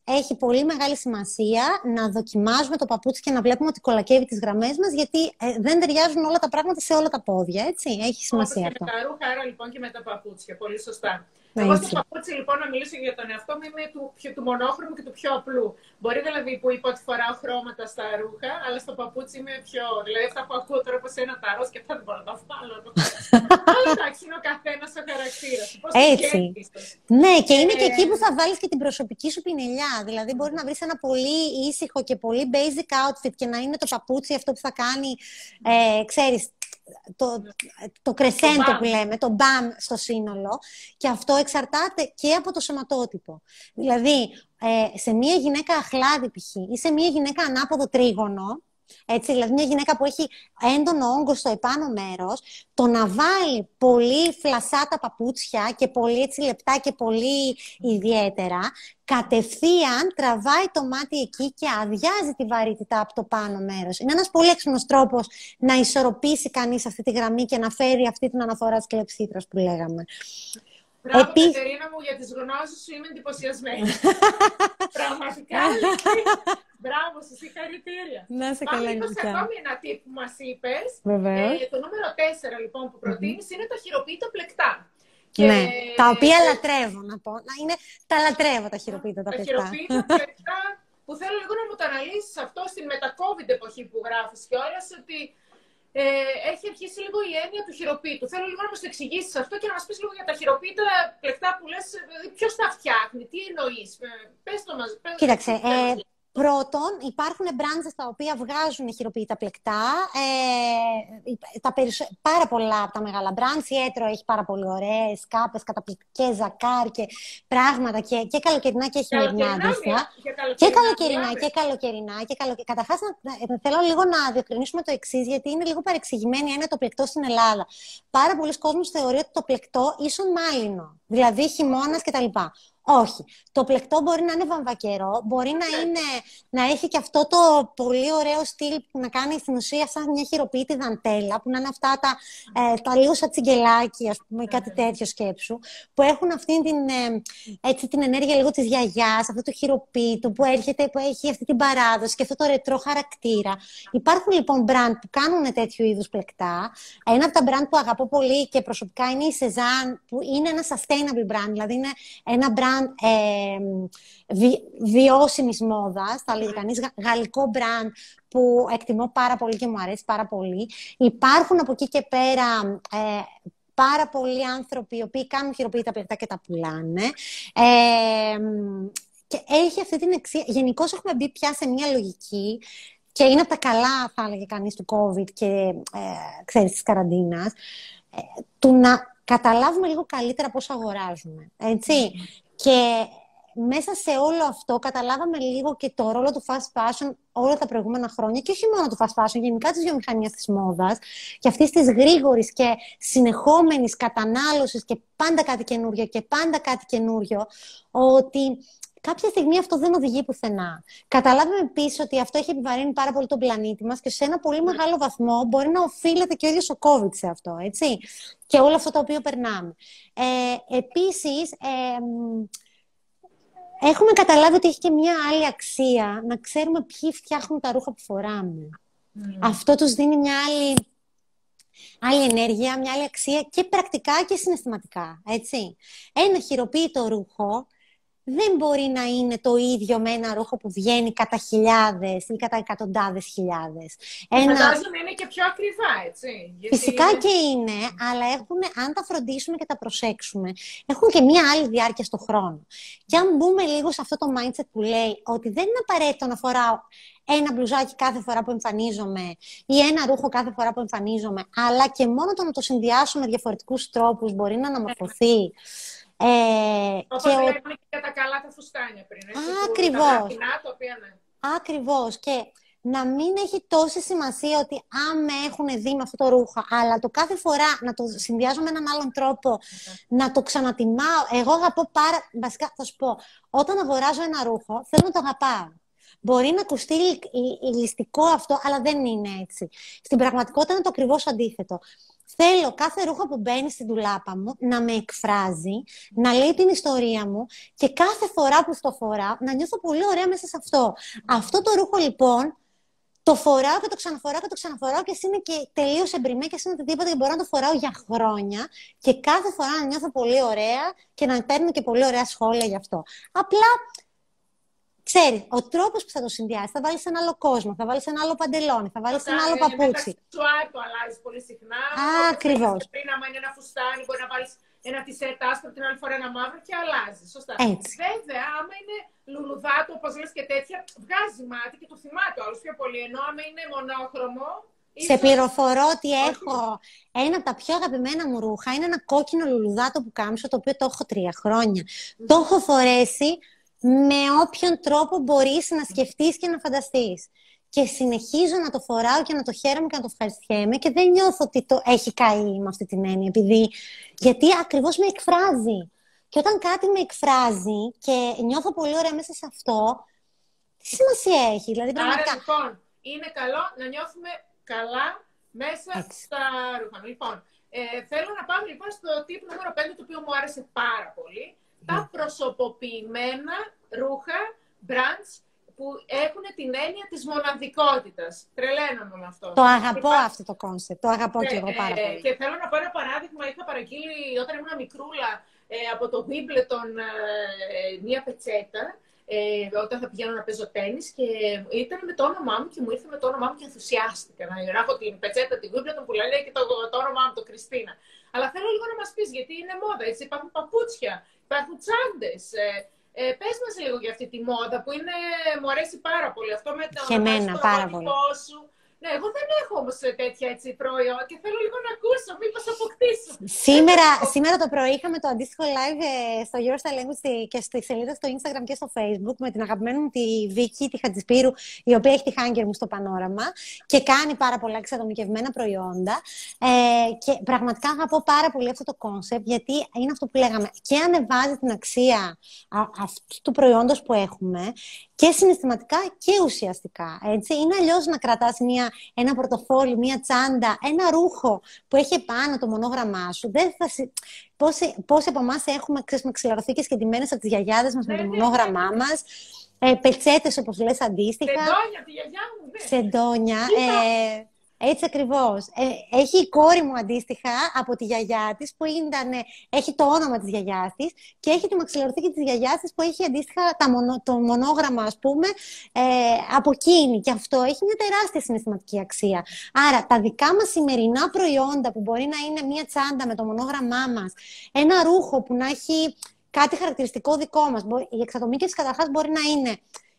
Speaker 1: έχει πολύ μεγάλη σημασία να δοκιμάζουμε το παπούτσι και να βλέπουμε ότι κολακεύει τις γραμμές μας, γιατί ε, δεν ταιριάζουν όλα τα πράγματα σε όλα τα πόδια, έτσι. Έχει σημασία
Speaker 2: Όπως
Speaker 1: αυτό.
Speaker 2: Και με τα ρούχα, άρα λοιπόν και με τα παπούτσια. Πολύ σωστά. Εγώ στο παπούτσι λοιπόν να μιλήσω για τον εαυτό μου είμαι του, πιο, του μονόχρωμου και του πιο απλού. Μπορεί δηλαδή που είπα ότι φοράω χρώματα στα ρούχα, αλλά στο παπούτσι είμαι πιο. Δηλαδή αυτά που ακούω τώρα από ένα ταρός και αυτά δεν μπορώ να τα βάλω. αλλά εντάξει, είναι ο καθένας ο χαρακτήρας.
Speaker 1: Έτσι. Ναι, και είναι και εκεί που θα βάλεις και την προσωπική σου πινελιά. Δηλαδή μπορεί να βρεις ένα πολύ ήσυχο και πολύ basic outfit και να είναι το παπούτσι αυτό που θα κάνει, ε, ξέρεις, το, το κρεσέντο που λέμε, το μπαμ στο σύνολο και αυτό εξαρτάται και από το σωματότυπο. Δηλαδή, ε, σε μία γυναίκα αχλάδι π.χ. ή σε μία γυναίκα ανάποδο τρίγωνο, έτσι, δηλαδή μια γυναίκα που έχει έντονο όγκο στο επάνω μέρος, το να βάλει πολύ φλασά τα παπούτσια και πολύ έτσι λεπτά και πολύ ιδιαίτερα, κατευθείαν τραβάει το μάτι εκεί και αδειάζει τη βαρύτητα από το πάνω μέρος. Είναι ένας πολύ έξυπνος τρόπος να ισορροπήσει κανείς αυτή τη γραμμή και να φέρει αυτή την αναφορά της κλεψίτρας που λέγαμε.
Speaker 2: Μπράβο, Επί... Κατερίνα μου, για τις γνώσεις σου είμαι εντυπωσιασμένη. Πραγματικά, Μπράβο, σας συγχαρητήρια.
Speaker 1: Να σε καλά,
Speaker 2: Πάμε σε ακόμη ένα tip που μας είπες.
Speaker 1: Ε,
Speaker 2: το νούμερο 4 λοιπόν που προτεινει είναι τα χειροποίητα πλεκτά.
Speaker 1: Ναι, τα οποία λατρεύω να πω. Να είναι, τα λατρεύω τα χειροποίητα τα πλεκτά.
Speaker 2: Τα χειροποίητα πλεκτά που θέλω λίγο να μου το αναλύσεις αυτό στην μετα-COVID εποχή που γράφεις κιόλας, ότι ε, έχει αρχίσει λίγο η έννοια του χειροποίητου. Θέλω λίγο να μας το εξηγήσεις αυτό και να μας πεις λίγο για τα χειροποίητα πλεκτά που λες, δηλαδή ποιος τα φτιάχνει, τι εννοείς. Ε, Πες το μας.
Speaker 1: Κοίταξε, ε, Πρώτον, υπάρχουν brands τα οποία βγάζουν χειροποίητα πλεκτά. Ε, τα περισσο... Πάρα πολλά από τα μεγάλα brands. Η Έτρο έχει πάρα πολύ ωραίες κάπες, καταπληκτικές ζακάρ και πράγματα και, και καλοκαιρινά και χειμερινά αντίστοιχα. Και καλοκαιρινά και καλοκαιρινά. Και καλοκαι... Καταρχάς, θέλω λίγο να διευκρινίσουμε το εξής, γιατί είναι λίγο παρεξηγημένη είναι το πλεκτό στην Ελλάδα. Πάρα πολλοί κόσμοι θεωρεί ότι το πλεκτό ίσον μάλινο, δηλαδή χειμώνας κτλ. Όχι. Το πλεκτό μπορεί να είναι βαμβακερό, μπορεί να, ναι. είναι, να έχει και αυτό το πολύ ωραίο στυλ που να κάνει στην ουσία σαν μια χειροποίητη δαντέλα, που να είναι αυτά τα, ε, τα λίγο σαν τσιγκελάκι, ας πούμε, ή κάτι ναι. τέτοιο σκέψου, που έχουν αυτή την, ε, έτσι, την ενέργεια λίγο της γιαγιάς, αυτό το χειροποίητο που έρχεται, που έχει αυτή την παράδοση και αυτό το ρετρό χαρακτήρα. Υπάρχουν λοιπόν brand που κάνουν τέτοιου είδους πλεκτά. Ένα από τα brand που αγαπώ πολύ και προσωπικά είναι η Cezanne, που είναι ένα sustainable brand, δηλαδή είναι ένα brand brand ε, βι, βιώσιμης μόδας, θα λέγει κανείς, γαλλικό brand που εκτιμώ πάρα πολύ και μου αρέσει πάρα πολύ. Υπάρχουν από εκεί και πέρα ε, πάρα πολλοί άνθρωποι οι οποίοι κάνουν χειροποίητα πλεκτά και τα πουλάνε. Ε, και έχει αυτή την εξία. Γενικώς έχουμε μπει πια σε μια λογική και είναι από τα καλά, θα έλεγε κανείς, του COVID και, ε, ξέρεις, της καραντίνας, ε, του να καταλάβουμε λίγο καλύτερα πώς αγοράζουμε, έτσι. Και μέσα σε όλο αυτό καταλάβαμε λίγο και το ρόλο του fast fashion όλα τα προηγούμενα χρόνια και όχι μόνο του fast fashion, γενικά της βιομηχανίας της μόδας και αυτής της γρήγορης και συνεχόμενης κατανάλωσης και πάντα κάτι καινούριο και πάντα κάτι καινούριο, ότι κάποια στιγμή αυτό δεν οδηγεί πουθενά. Καταλάβαμε επίσης ότι αυτό έχει επιβαρύνει πάρα πολύ τον πλανήτη μας και σε ένα πολύ μεγάλο βαθμό μπορεί να οφείλεται και ο ίδιος ο COVID σε αυτό, έτσι. Και όλο αυτό το οποίο περνάμε. Ε, Επίσης, ε, έχουμε καταλάβει ότι έχει και μια άλλη αξία να ξέρουμε ποιοι φτιάχνουν τα ρούχα που φοράμε. Mm. Αυτό τους δίνει μια άλλη, άλλη ενέργεια, μια άλλη αξία και πρακτικά και συναισθηματικά, έτσι. Ένα χειροποίητο ρούχο δεν μπορεί να είναι το ίδιο με ένα ρούχο που βγαίνει κατά χιλιάδες ή κατά εκατοντάδες χιλιάδες.
Speaker 2: Ένα... Φαντάζομαι είναι και πιο ακριβά, έτσι.
Speaker 1: Γιατί... Φυσικά και είναι, αλλά έχουν, αν τα φροντίσουμε και τα προσέξουμε, έχουν και μία άλλη διάρκεια στο χρόνο. Και αν μπούμε λίγο σε αυτό το mindset που λέει ότι δεν είναι απαραίτητο να φοράω ένα μπλουζάκι κάθε φορά που εμφανίζομαι ή ένα ρούχο κάθε φορά που εμφανίζομαι, αλλά και μόνο το να το συνδυάσουμε με διαφορετικούς τρόπους μπορεί να αναμορφωθεί.
Speaker 2: Ε, Όπως και λέγαμε ο... και για τα καλά τα φουστάνια πριν. Έτσι,
Speaker 1: Ακριβώς.
Speaker 2: τα οποία, ναι.
Speaker 1: Ακριβώς. Και να μην έχει τόση σημασία ότι αν με έχουν δει με αυτό το ρούχο, αλλά το κάθε φορά να το συνδυάζω με έναν άλλον τρόπο, να το ξανατιμάω. Εγώ αγαπώ πάρα. Βασικά, θα σου πω, όταν αγοράζω ένα ρούχο, θέλω να το αγαπάω. Μπορεί να ακουστεί ληστικό αυτό, αλλά δεν είναι έτσι. Στην πραγματικότητα είναι το ακριβώς αντίθετο. Θέλω κάθε ρούχο που μπαίνει στην τουλάπα μου να με εκφράζει, να λέει την ιστορία μου και κάθε φορά που το φοράω να νιώθω πολύ ωραία μέσα σε αυτό. Αυτό το ρούχο λοιπόν το φοράω και το ξαναφοράω και το ξαναφοράω και είναι και τελείως εμπριμέ και είναι οτιδήποτε και μπορώ να το φοράω για χρόνια και κάθε φορά να νιώθω πολύ ωραία και να παίρνω και πολύ ωραία σχόλια γι' αυτό. Απλά ξέρεις, ο τρόπος που θα το συνδυάσεις, θα βάλεις ένα άλλο κόσμο, θα βάλεις ένα άλλο παντελόνι, θα βάλεις ένα άλλο παπούτσι.
Speaker 2: Το το αλλάζεις πολύ συχνά.
Speaker 1: Ακριβώς.
Speaker 2: Πριν, άμα είναι ένα φουστάνι, μπορεί να βάλεις ένα τισερτ άσπρο, την άλλη φορά ένα μαύρο και αλλάζεις. Σωστά.
Speaker 1: Έτσι.
Speaker 2: Βέβαια, άμα είναι λουλουδάτο, όπως λες και τέτοια, βγάζει μάτι και το θυμάται άλλος πιο πολύ. Ενώ άμα είναι μονόχρωμο,
Speaker 1: σε πληροφορώ ότι έχω ένα από τα πιο αγαπημένα μου ρούχα. Είναι ένα κόκκινο λουλουδάτο που κάμισο, το οποίο το έχω τρία χρόνια. Το έχω φορέσει με όποιον τρόπο μπορείς να σκεφτείς και να φανταστείς. Και συνεχίζω να το φοράω και να το χαίρομαι και να το ευχαριστιέμαι και δεν νιώθω ότι το έχει καεί με αυτή την έννοια, επειδή... γιατί ακριβώς με εκφράζει. Και όταν κάτι με εκφράζει και νιώθω πολύ ωραία μέσα σε αυτό, τι σημασία έχει, δηλαδή
Speaker 2: πραγματικά... Άρα λοιπόν, είναι καλό να νιώθουμε καλά μέσα στα ρούχα. Λοιπόν, ε, θέλω να πάμε λοιπόν στο tip νούμερο 5, το οποίο μου άρεσε πάρα πολύ τα προσωποποιημένα ρούχα, brands, που έχουν την έννοια της μοναδικότητας. Τρελαίνομαι με αυτό.
Speaker 1: Το αγαπώ αυτό το κόνσεπτ. Το αγαπώ και, εγώ πάρα ε, πολύ.
Speaker 2: Και θέλω να πω ένα παράδειγμα. Είχα παραγγείλει όταν ήμουν μικρούλα ε, από το Wimbledon ε, μία πετσέτα ε, όταν θα πηγαίνω να παίζω τέννη και ήταν με το όνομά μου και μου ήρθε με το όνομά μου και ενθουσιάστηκα. Να γράφω την πετσέτα, την Wimbledon που λέει και το, το όνομά μου, το Κριστίνα. Αλλά θέλω λίγο να μας πεις γιατί είναι μόδα, έτσι. Υπάρχουν παπούτσια, υπάρχουν τσάντε. Ε, ε, Πες μας λίγο για αυτή τη μόδα που είναι, μου αρέσει πάρα πολύ αυτό με το
Speaker 1: και πάρα πολύ.
Speaker 2: σου. Ναι, εγώ δεν έχω όμως τέτοια έτσι προϊόν και θέλω λίγο να ακούσω, μήπως αποκτήσω.
Speaker 1: Σήμερα, σήμερα το πρωί είχαμε το αντίστοιχο live ε, στο Your Style Language και στη σελίδα στο Instagram και στο Facebook με την αγαπημένη μου τη Βίκη, τη Χατζησπύρου, η οποία έχει τη Hanger μου στο Πανόραμα και κάνει πάρα πολλά εξατομικευμένα προϊόντα. Ε, και πραγματικά αγαπώ πάρα πολύ αυτό το κόνσεπτ, γιατί είναι αυτό που λέγαμε. Και ανεβάζει την αξία αυτού του προϊόντος που έχουμε και συναισθηματικά και ουσιαστικά. Έτσι. Είναι αλλιώς να κρατάς ένα πορτοφόλι, μια τσάντα, ένα ρούχο που έχει πάνω το μονόγραμμά σου. Δεν θα, πόσοι, πόσοι από εμάς έχουμε ξυλαρωθήκε και ντυμένες από τις γιαγιάδες μας με το ναι, ναι, μονόγραμμά ναι. μας. Ε, Πετσέτες, όπως λες, αντίστοιχα.
Speaker 2: Σεντόνια, τη γιαγιά μου, ναι.
Speaker 1: Σεντόνια. Ε, έτσι ακριβώς. Ε, έχει η κόρη μου αντίστοιχα από τη γιαγιά της που ήταν, έχει το όνομα της γιαγιάς της και έχει τη μαξιλαροθήκη της γιαγιάς της που έχει αντίστοιχα τα μονο, το μονόγραμμα ας πούμε ε, από εκείνη και αυτό έχει μια τεράστια συναισθηματική αξία. Άρα τα δικά μας σημερινά προϊόντα που μπορεί να είναι μια τσάντα με το μονόγραμμά μας, ένα ρούχο που να έχει κάτι χαρακτηριστικό δικό μας, η εξατομίκευση καταρχάς μπορεί να είναι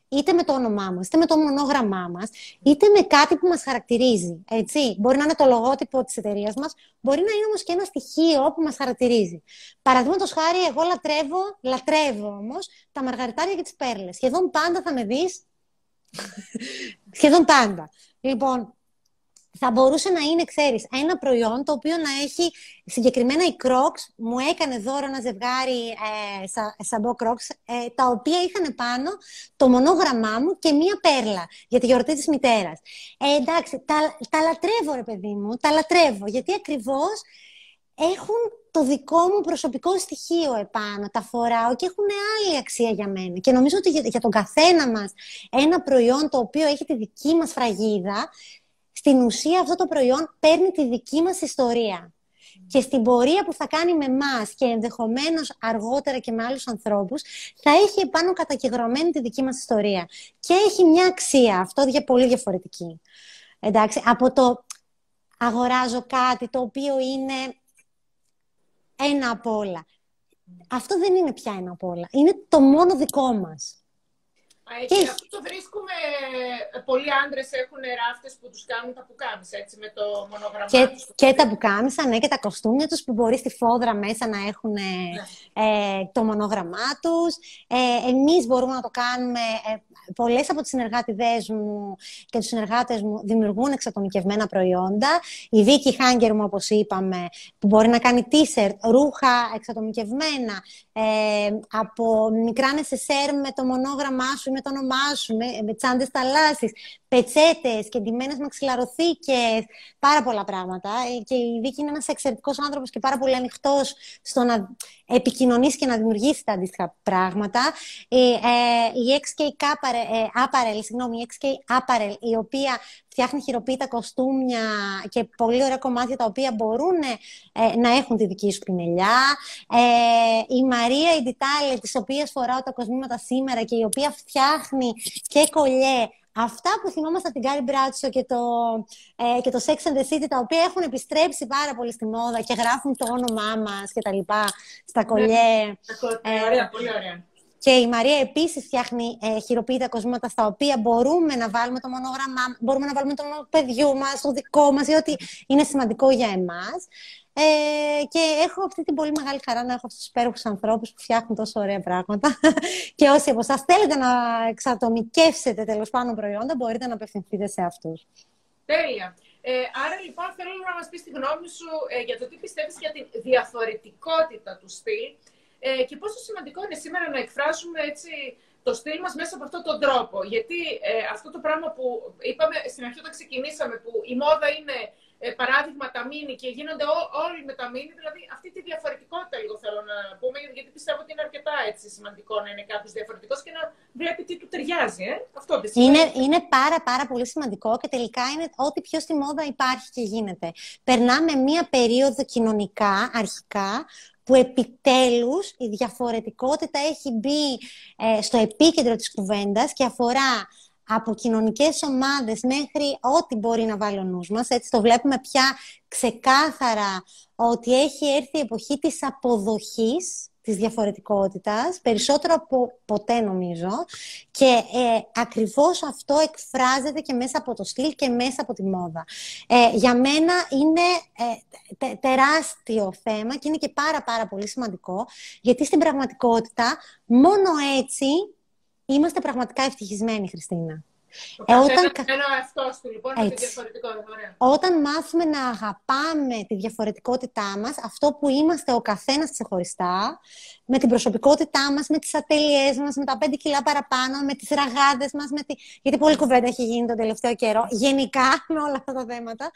Speaker 1: είτε με το όνομά μας, είτε με το μονόγραμμά μας, είτε με κάτι που μας χαρακτηρίζει. Έτσι. Μπορεί να είναι το λογότυπο της εταιρείας μας, μπορεί να είναι όμως και ένα στοιχείο που μας χαρακτηρίζει. Παραδείγματος χάρη, εγώ λατρεύω, λατρεύω όμως τα μαργαριτάρια και τις πέρλες. Σχεδόν πάντα θα με δεις. Σχεδόν πάντα. Λοιπόν, θα μπορούσε να είναι, ξέρεις, ένα προϊόν το οποίο να έχει συγκεκριμένα η Crocs μου έκανε δώρο ένα ζευγάρι ε, σα, σαμπό Crocs ε, τα οποία είχαν πάνω το μονόγραμμά μου και μία πέρλα για τη γιορτή της μητέρας. Ε, εντάξει, τα, τα λατρεύω ρε παιδί μου, τα λατρεύω γιατί ακριβώς έχουν το δικό μου προσωπικό στοιχείο επάνω, τα φοράω και έχουν άλλη αξία για μένα. Και νομίζω ότι για, για τον καθένα μας ένα προϊόν το οποίο έχει τη δική μας φραγίδα στην ουσία αυτό το προϊόν παίρνει τη δική μας ιστορία. Και στην πορεία που θα κάνει με εμάς και ενδεχομένως αργότερα και με άλλους ανθρώπους, θα έχει επάνω κατακεγρωμένη τη δική μας ιστορία. Και έχει μια αξία, αυτό για πολύ διαφορετική. Εντάξει, από το αγοράζω κάτι το οποίο είναι ένα από όλα. Αυτό δεν είναι πια ένα από όλα. Είναι το μόνο δικό μας.
Speaker 2: Και... και αυτό το βρίσκουμε. Ε, πολλοί άντρες έχουν ράφτες που τους κάνουν τα πουκάμισα έτσι με το μονογραμμά
Speaker 1: και, Και τα πουκάμισα, ναι, και τα κοστούμια τους που μπορεί στη φόδρα μέσα να έχουν ναι. ε, το μονόγραμμά τους. Ε, Εμείς μπορούμε να το κάνουμε. Ε, Πολλές από τις συνεργάτηδές μου και τους συνεργάτες μου δημιουργούν εξατομικευμένα προϊόντα. Η Βίκη Χάγκερ μου, όπως είπαμε, που μπορεί να κάνει t-shirt, ρούχα εξατομικευμένα, ε, από μικρά νεσεσέρ με το μονόγραμμά σου με το όνομά σου, με, με τσάντες θαλάσσης, πετσέτες και ντυμένες μαξιλαροθήκες, πάρα πολλά πράγματα. Ε, και η Βίκη είναι ένας εξαιρετικός άνθρωπος και πάρα πολύ ανοιχτός στο να επικοινωνήσει και να δημιουργήσεις τα αντίστοιχα πράγματα. Η, ε, η XK Apparel, συγγνώμη, η XK Apparel, η οποία φτιάχνει χειροποίητα κοστούμια και πολύ ωραία κομμάτια τα οποία μπορούν ε, να έχουν τη δική σου πινελιά. Ε, η Μαρία Ιντιτάλε, της οποίας φοράω τα κοσμήματα σήμερα και η οποία φτιάχνει και κολλιέ Αυτά που θυμόμαστε από την Γκάρι Μπράτσο και το, ε, και το Sex and the City, τα οποία έχουν επιστρέψει πάρα πολύ στη μόδα και γράφουν το όνομά μας και τα λοιπά στα ναι, κολλιέ.
Speaker 2: Ναι, ωραία, πολύ ωραία.
Speaker 1: Και η Μαρία επίσης φτιάχνει ε, χειροποίητα κοσμήματα στα οποία μπορούμε να βάλουμε το μονόγραμμά, μπορούμε να βάλουμε το παιδιού μας, το δικό μας, ή ό,τι είναι σημαντικό για εμάς. Ε, και έχω αυτή την πολύ μεγάλη χαρά να έχω αυτούς τους υπέροχους ανθρώπους που φτιάχνουν τόσο ωραία πράγματα. και όσοι από εσάς θέλετε να εξατομικεύσετε τέλος πάντων προϊόντα, μπορείτε να απευθυνθείτε σε αυτούς.
Speaker 2: Τέλεια. Ε, άρα λοιπόν θέλω να μας πεις τη γνώμη σου ε, για το τι πιστεύεις για τη διαφορετικότητα του στυλ ε, και πόσο σημαντικό είναι σήμερα να εκφράσουμε έτσι, το στυλ μας μέσα από αυτόν τον τρόπο. Γιατί ε, αυτό το πράγμα που είπαμε στην αρχή όταν ξεκινήσαμε, που η μόδα είναι ε, παράδειγμα τα μίνι και γίνονται όλοι με τα μίνι, δηλαδή αυτή τη διαφορετικότητα λίγο θέλω να πούμε, γιατί πιστεύω ότι είναι αρκετά έτσι σημαντικό να είναι κάποιος διαφορετικός και να βλέπει τι του ταιριάζει. Ε; Αυτό πιστεύω.
Speaker 1: Είναι, είναι πάρα πάρα πολύ σημαντικό και τελικά είναι ό,τι πιο στη μόδα υπάρχει και γίνεται. Περνάμε μία περίοδο κοινωνικά, αρχικά, που επιτέλους η διαφορετικότητα έχει μπει ε, στο επίκεντρο της κουβέντας και αφορά από κοινωνικές ομάδες μέχρι ό,τι μπορεί να βάλει ο νους μας. Έτσι το βλέπουμε πια ξεκάθαρα ότι έχει έρθει η εποχή της αποδοχής της διαφορετικότητας, περισσότερο από ποτέ νομίζω. Και ε, ακριβώς αυτό εκφράζεται και μέσα από το στυλ και μέσα από τη μόδα. Ε, για μένα είναι ε, τεράστιο θέμα και είναι και πάρα πάρα πολύ σημαντικό, γιατί στην πραγματικότητα μόνο έτσι είμαστε πραγματικά ευτυχισμένοι, Χριστίνα.
Speaker 2: Ε, όταν... Ένα εαυτός του, λοιπόν, με τη διαφορετικότητα.
Speaker 1: Όταν μάθουμε να αγαπάμε τη διαφορετικότητά μας, αυτό που είμαστε ο καθένας ξεχωριστά, με την προσωπικότητά μας, με τις ατέλειές μας, με τα πέντε κιλά παραπάνω, με τις ραγάδες μας, με τη... γιατί πολύ κουβέντα έχει γίνει τον τελευταίο καιρό, γενικά με όλα αυτά τα θέματα.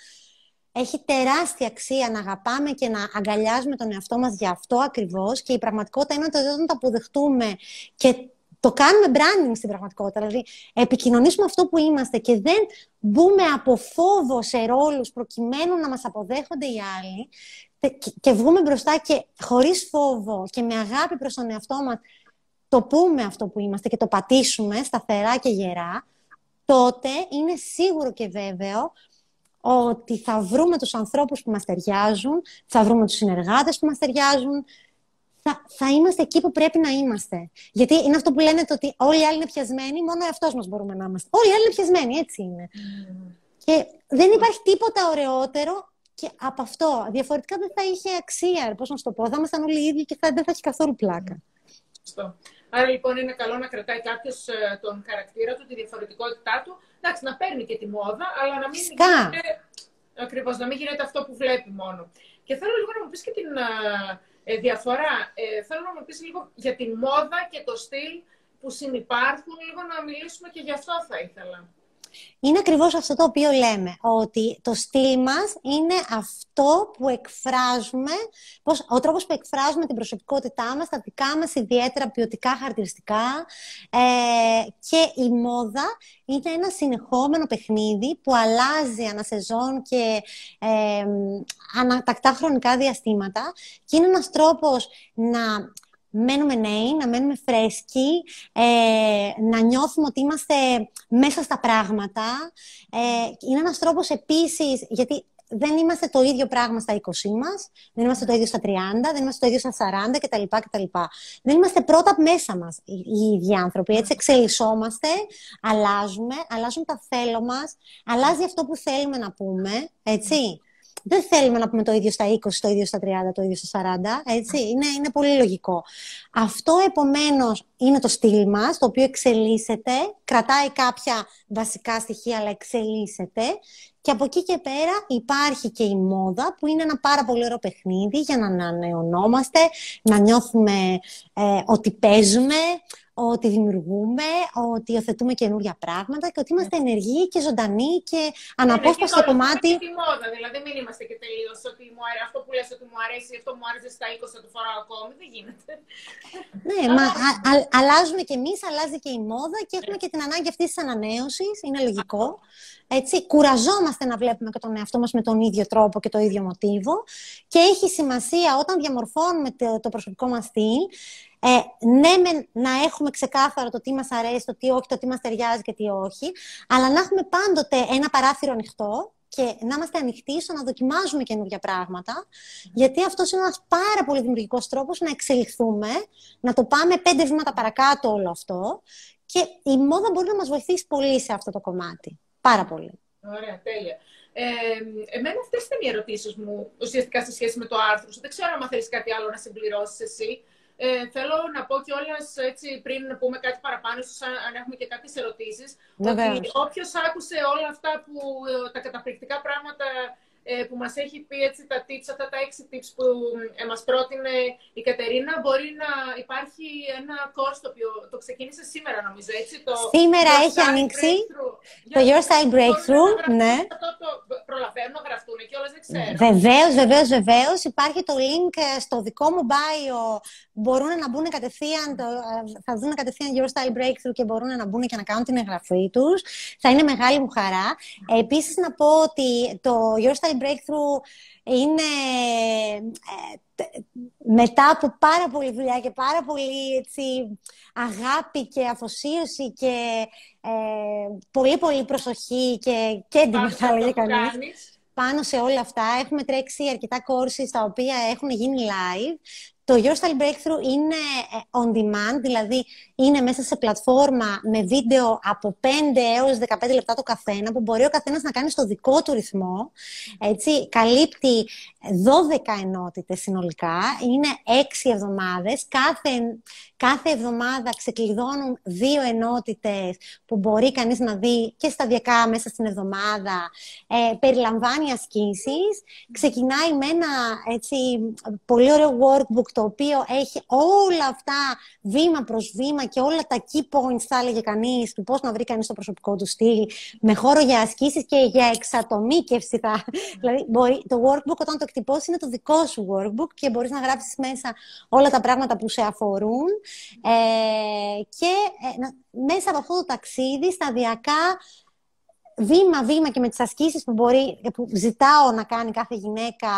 Speaker 1: Έχει τεράστια αξία να αγαπάμε και να αγκαλιάζουμε τον εαυτό μας για αυτό ακριβώς και η πραγματικότητα είναι ότι όταν το αποδεχτούμε και το κάνουμε branding στην πραγματικότητα. Δηλαδή, επικοινωνήσουμε αυτό που είμαστε και δεν μπούμε από φόβο σε ρόλους προκειμένου να μας αποδέχονται οι άλλοι και βγούμε μπροστά και χωρίς φόβο και με αγάπη προς τον εαυτό μας το πούμε αυτό που είμαστε και το πατήσουμε σταθερά και γερά, τότε είναι σίγουρο και βέβαιο ότι θα βρούμε τους ανθρώπους που μας ταιριάζουν, θα βρούμε τους συνεργάτες που μας ταιριάζουν, θα, θα είμαστε εκεί που πρέπει να είμαστε. Γιατί είναι αυτό που λένε το ότι όλοι οι άλλοι είναι πιασμένοι, μόνο εαυτός μας μπορούμε να είμαστε. Όλοι οι άλλοι είναι πιασμένοι, έτσι είναι. Mm. Και δεν υπάρχει τίποτα ωραιότερο και από αυτό. Διαφορετικά δεν θα είχε αξία, πώς να σου το πω. Θα ήμασταν όλοι οι ίδιοι και θα, δεν θα έχει καθόλου πλάκα.
Speaker 2: Σωστό. Άρα λοιπόν είναι καλό να κρατάει κάποιος ε, τον χαρακτήρα του, τη διαφορετικότητά του. Εντάξει, να παίρνει και τη μόδα, αλλά να μην γίνεται. Ακριβώς, να μην γίνεται αυτό που βλέπει μόνο. Και θέλω λίγο να μου πεις και την, ε, ε, διαφορά. Ε, θέλω να μου πεις λίγο για τη μόδα και το στυλ που συνεπάρχουν, λίγο να μιλήσουμε και γι' αυτό θα ήθελα.
Speaker 1: Είναι ακριβώς αυτό το οποίο λέμε, ότι το στυλ μας είναι αυτό που εκφράζουμε, πώς, ο τρόπος που εκφράζουμε την προσωπικότητά μας, τα δικά μας ιδιαίτερα ποιοτικά χαρακτηριστικά ε, και η μόδα είναι ένα συνεχόμενο παιχνίδι που αλλάζει ανασεζόν και ε, ανατακτά χρονικά διαστήματα και είναι ένας τρόπος να μένουμε νέοι, να μένουμε φρέσκοι, ε, να νιώθουμε ότι είμαστε μέσα στα πράγματα. Ε, είναι ένας τρόπος επίσης, γιατί δεν είμαστε το ίδιο πράγμα στα 20 μας, δεν είμαστε το ίδιο στα 30, δεν είμαστε το ίδιο στα 40 κτλ. κτλ. Δεν είμαστε πρώτα μέσα μας οι ίδιοι άνθρωποι. Έτσι εξελισσόμαστε, αλλάζουμε, αλλάζουν τα θέλω μας, αλλάζει αυτό που θέλουμε να πούμε, έτσι δεν θέλουμε να πούμε το ίδιο στα 20, το ίδιο στα 30, το ίδιο στα 40. Έτσι. Είναι, είναι πολύ λογικό. Αυτό επομένως είναι το στυλ μας, το οποίο εξελίσσεται, κρατάει κάποια βασικά στοιχεία, αλλά εξελίσσεται. Και από εκεί και πέρα υπάρχει και η μόδα, που είναι ένα πάρα πολύ ωραίο παιχνίδι για να ανανεωνόμαστε, να νιώθουμε ε, ότι παίζουμε, ότι δημιουργούμε, ότι υιοθετούμε καινούργια πράγματα και ότι είμαστε ενεργοί και ζωντανοί και αναπόσπαστο
Speaker 2: ναι,
Speaker 1: κομμάτι.
Speaker 2: Και τη μόδα, δηλαδή μην είμαστε και τελείως ότι μου αρέσει, αυτό που λες ότι μου αρέσει, αυτό μου άρεσε στα 20 θα το φοράω ακόμη. Δεν γίνεται.
Speaker 1: Ναι, μα α, α, αλλάζουμε κι εμείς, αλλάζει και η μόδα και έχουμε και την ανάγκη αυτής της ανανέωσης. Είναι λογικό. Έτσι, κουραζόμαστε να βλέπουμε και τον εαυτό μας με τον ίδιο τρόπο και το ίδιο μοτίβο και έχει σημασία όταν διαμορφώνουμε το, προσωπικό μας στυλ ε, ναι, με, να έχουμε ξεκάθαρο το τι μας αρέσει, το τι όχι, το τι μας ταιριάζει και τι όχι, αλλά να έχουμε πάντοτε ένα παράθυρο ανοιχτό και να είμαστε ανοιχτοί στο να δοκιμάζουμε καινούργια πράγματα, γιατί αυτός είναι ένας πάρα πολύ δημιουργικός τρόπος να εξελιχθούμε, να το πάμε πέντε βήματα παρακάτω όλο αυτό. Και η μόδα μπορεί να μας βοηθήσει πολύ σε αυτό το κομμάτι. Πάρα πολύ.
Speaker 2: Ωραία, τέλεια. Ε, εμένα αυτές ήταν οι ερωτήσεις μου ουσιαστικά σε σχέση με το άρθρο Δεν ξέρω αν θέλεις κάτι άλλο να συμπληρώσεις εσύ. Ε, θέλω να πω κιόλας έτσι πριν να πούμε κάτι παραπάνω, ίσως αν έχουμε και κάποιες ερωτήσεις. Ότι όποιος άκουσε όλα αυτά που ε, τα καταπληκτικά πράγματα ε, που μας έχει πει έτσι τα tips, αυτά τα έξι tips που ε, μας πρότεινε η Κατερίνα, μπορεί να υπάρχει ένα course το οποίο το ξεκίνησε σήμερα νομίζω, έτσι. Το
Speaker 1: σήμερα έχει ανοίξει το Your Style Breakthrough, ναι.
Speaker 2: Αυτό το προλαβαίνουν να γραφτούν και όλες δεν ξέρω.
Speaker 1: Βεβαίως, βεβαίως, βεβαίως. Υπάρχει το link ε, στο δικό μου bio. Μπορούν να μπουν κατευθείαν, το, θα δουν κατευθείαν Your Style Breakthrough και μπορούν να μπουν και να κάνουν την εγγραφή τους. Θα είναι μεγάλη μου χαρά. Επίσης να πω ότι το Your Style breakthrough είναι ε, μετά από πάρα πολύ δουλειά και πάρα πολύ έτσι, αγάπη και αφοσίωση και ε, πολύ πολύ προσοχή και κέντρη θα έλεγε κανείς. Πάνω σε όλα αυτά έχουμε τρέξει αρκετά courses τα οποία έχουν γίνει live το Your Style Breakthrough είναι ε, on demand, δηλαδή είναι μέσα σε πλατφόρμα με βίντεο από 5 έως 15 λεπτά το καθένα, που μπορεί ο καθένας να κάνει στο δικό του ρυθμό. Έτσι, καλύπτει 12 ενότητες συνολικά, είναι 6 εβδομάδες. Κάθε, κάθε εβδομάδα ξεκλειδώνουν δύο ενότητες που μπορεί κανείς να δει και σταδιακά μέσα στην εβδομάδα. Ε, περιλαμβάνει ασκήσεις. Ξεκινάει με ένα έτσι, πολύ ωραίο workbook το οποίο έχει όλα αυτά βήμα προς βήμα και όλα τα key points, θα έλεγε κανείς, του πώς να βρει κανείς το προσωπικό του στυλ, με χώρο για ασκήσεις και για εξατομίκευση. Θα... δηλαδή, μπορεί, το workbook όταν το εκτυπώσεις είναι το δικό σου workbook και μπορείς να γράψεις μέσα όλα τα πράγματα που σε αφορούν. Ε, και ε, μέσα από αυτό το ταξίδι σταδιακά βήμα-βήμα και με τις ασκήσεις που, μπορεί, που ζητάω να κάνει κάθε γυναίκα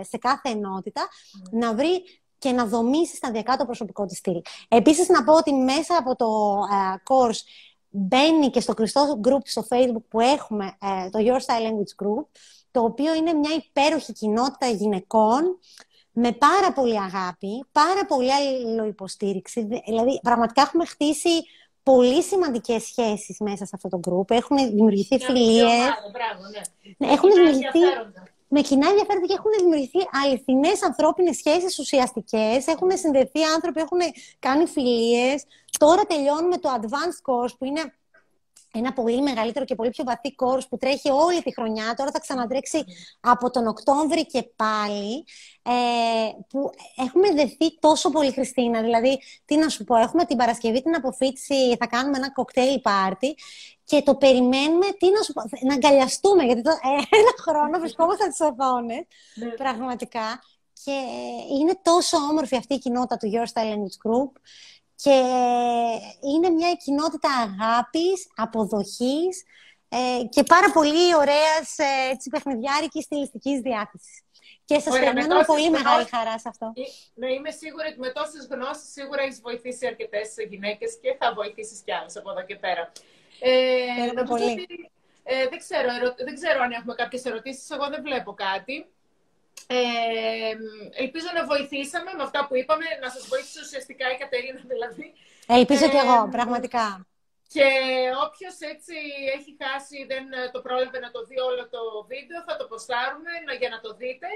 Speaker 1: ε, σε κάθε ενότητα, να βρει και να δομήσει σταδιακά το προσωπικό της στυλ. Επίσης, να πω ότι μέσα από το uh, course μπαίνει και στο κλειστό group στο Facebook που έχουμε, uh, το Your Style Language Group, το οποίο είναι μια υπέροχη κοινότητα γυναικών με πάρα πολύ αγάπη, πάρα πολύ αλληλοϊποστήριξη. Δηλαδή, πραγματικά έχουμε χτίσει πολύ σημαντικές σχέσεις μέσα σε αυτό το group. Έχουν δημιουργηθεί φιλίες.
Speaker 2: Ναι.
Speaker 1: ναι. Έχουν δημιουργηθεί με κοινά ενδιαφέροντα και έχουν δημιουργηθεί αληθινές ανθρώπινες σχέσεις ουσιαστικές. Έχουν συνδεθεί άνθρωποι, έχουν κάνει φιλίες. Τώρα τελειώνουμε το advanced course που είναι ένα πολύ μεγαλύτερο και πολύ πιο βαθύ course που τρέχει όλη τη χρονιά. Τώρα θα ξανατρέξει από τον Οκτώβρη και πάλι. Ε, που έχουμε δεθεί τόσο πολύ, Χριστίνα. Δηλαδή, τι να σου πω, έχουμε την Παρασκευή την αποφύτιση, θα κάνουμε ένα κοκτέιλ πάρτι και το περιμένουμε, τι να σου πω, να αγκαλιαστούμε, γιατί το, ε, ένα χρόνο βρισκόμαστε στις οθόνες, ναι. πραγματικά. Και είναι τόσο όμορφη αυτή η κοινότητα του Your Style Language Group και είναι μια κοινότητα αγάπης, αποδοχής ε, και πάρα πολύ ωραίας ε, έτσι, παιχνιδιάρικης στιλιστικής διάθεσης. Και σας περιμένω πολύ μεγάλη χαρά σε αυτό.
Speaker 2: Ναι, είμαι σίγουρη ότι με τόσες γνώσεις σίγουρα έχεις βοηθήσει αρκετές γυναίκες και θα βοηθήσεις κι άλλες από εδώ και πέρα.
Speaker 1: Ε, πολύ.
Speaker 2: ε, δεν, ξέρω, δεν ξέρω αν έχουμε κάποιες ερωτήσεις. Εγώ δεν βλέπω κάτι. Ε, ελπίζω να βοηθήσαμε με αυτά που είπαμε, να σας βοήθησε ουσιαστικά η Κατερίνα δηλαδή.
Speaker 1: Ελπίζω ε, κι εγώ, πραγματικά.
Speaker 2: Και όποιος έτσι έχει χάσει, δεν το πρόλαβε να το δει όλο το βίντεο, θα το ποστάρουμε για να το δείτε.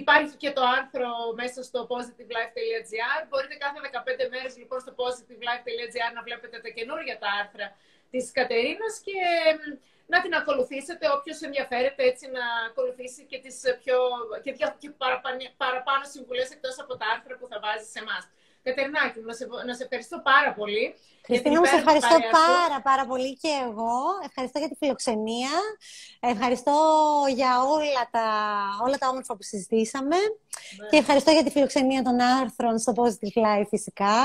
Speaker 2: Υπάρχει και το άρθρο μέσα στο positivelife.gr. Μπορείτε κάθε 15 μέρες λοιπόν στο positivelife.gr να βλέπετε τα καινούργια τα άρθρα της Κατερίνας και να την ακολουθήσετε όποιος ενδιαφέρεται έτσι να ακολουθήσει και τις πιο και, και παραπάνω, παραπάνω συμβουλές εκτός από τα άρθρα που θα βάζει σε εμάς. Κατερνάκη, να σε, να σε ευχαριστώ πάρα πολύ.
Speaker 1: Χριστίνα, μου σε ευχαριστώ πάρα πάρα πολύ και εγώ. Ευχαριστώ για τη φιλοξενία. Ευχαριστώ για όλα τα, όλα τα όμορφα που συζητήσαμε. Ναι. Και ευχαριστώ για τη φιλοξενία των άρθρων στο Positive Life φυσικά.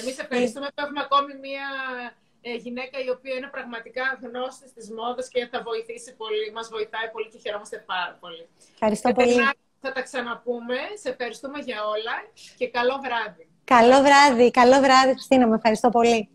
Speaker 2: Εμείς ευχαριστούμε που έχουμε ακόμη μία ε, γυναίκα η οποία είναι πραγματικά γνώστη της μόδας και θα βοηθήσει πολύ, μας βοηθάει πολύ και χαιρόμαστε πάρα πολύ.
Speaker 1: Ευχαριστώ πολύ.
Speaker 2: Θα τα ξαναπούμε. Σε ευχαριστούμε για όλα και καλό βράδυ.
Speaker 1: Καλό βράδυ. Καλό βράδυ, Χριστίνα. Με ευχαριστώ πολύ.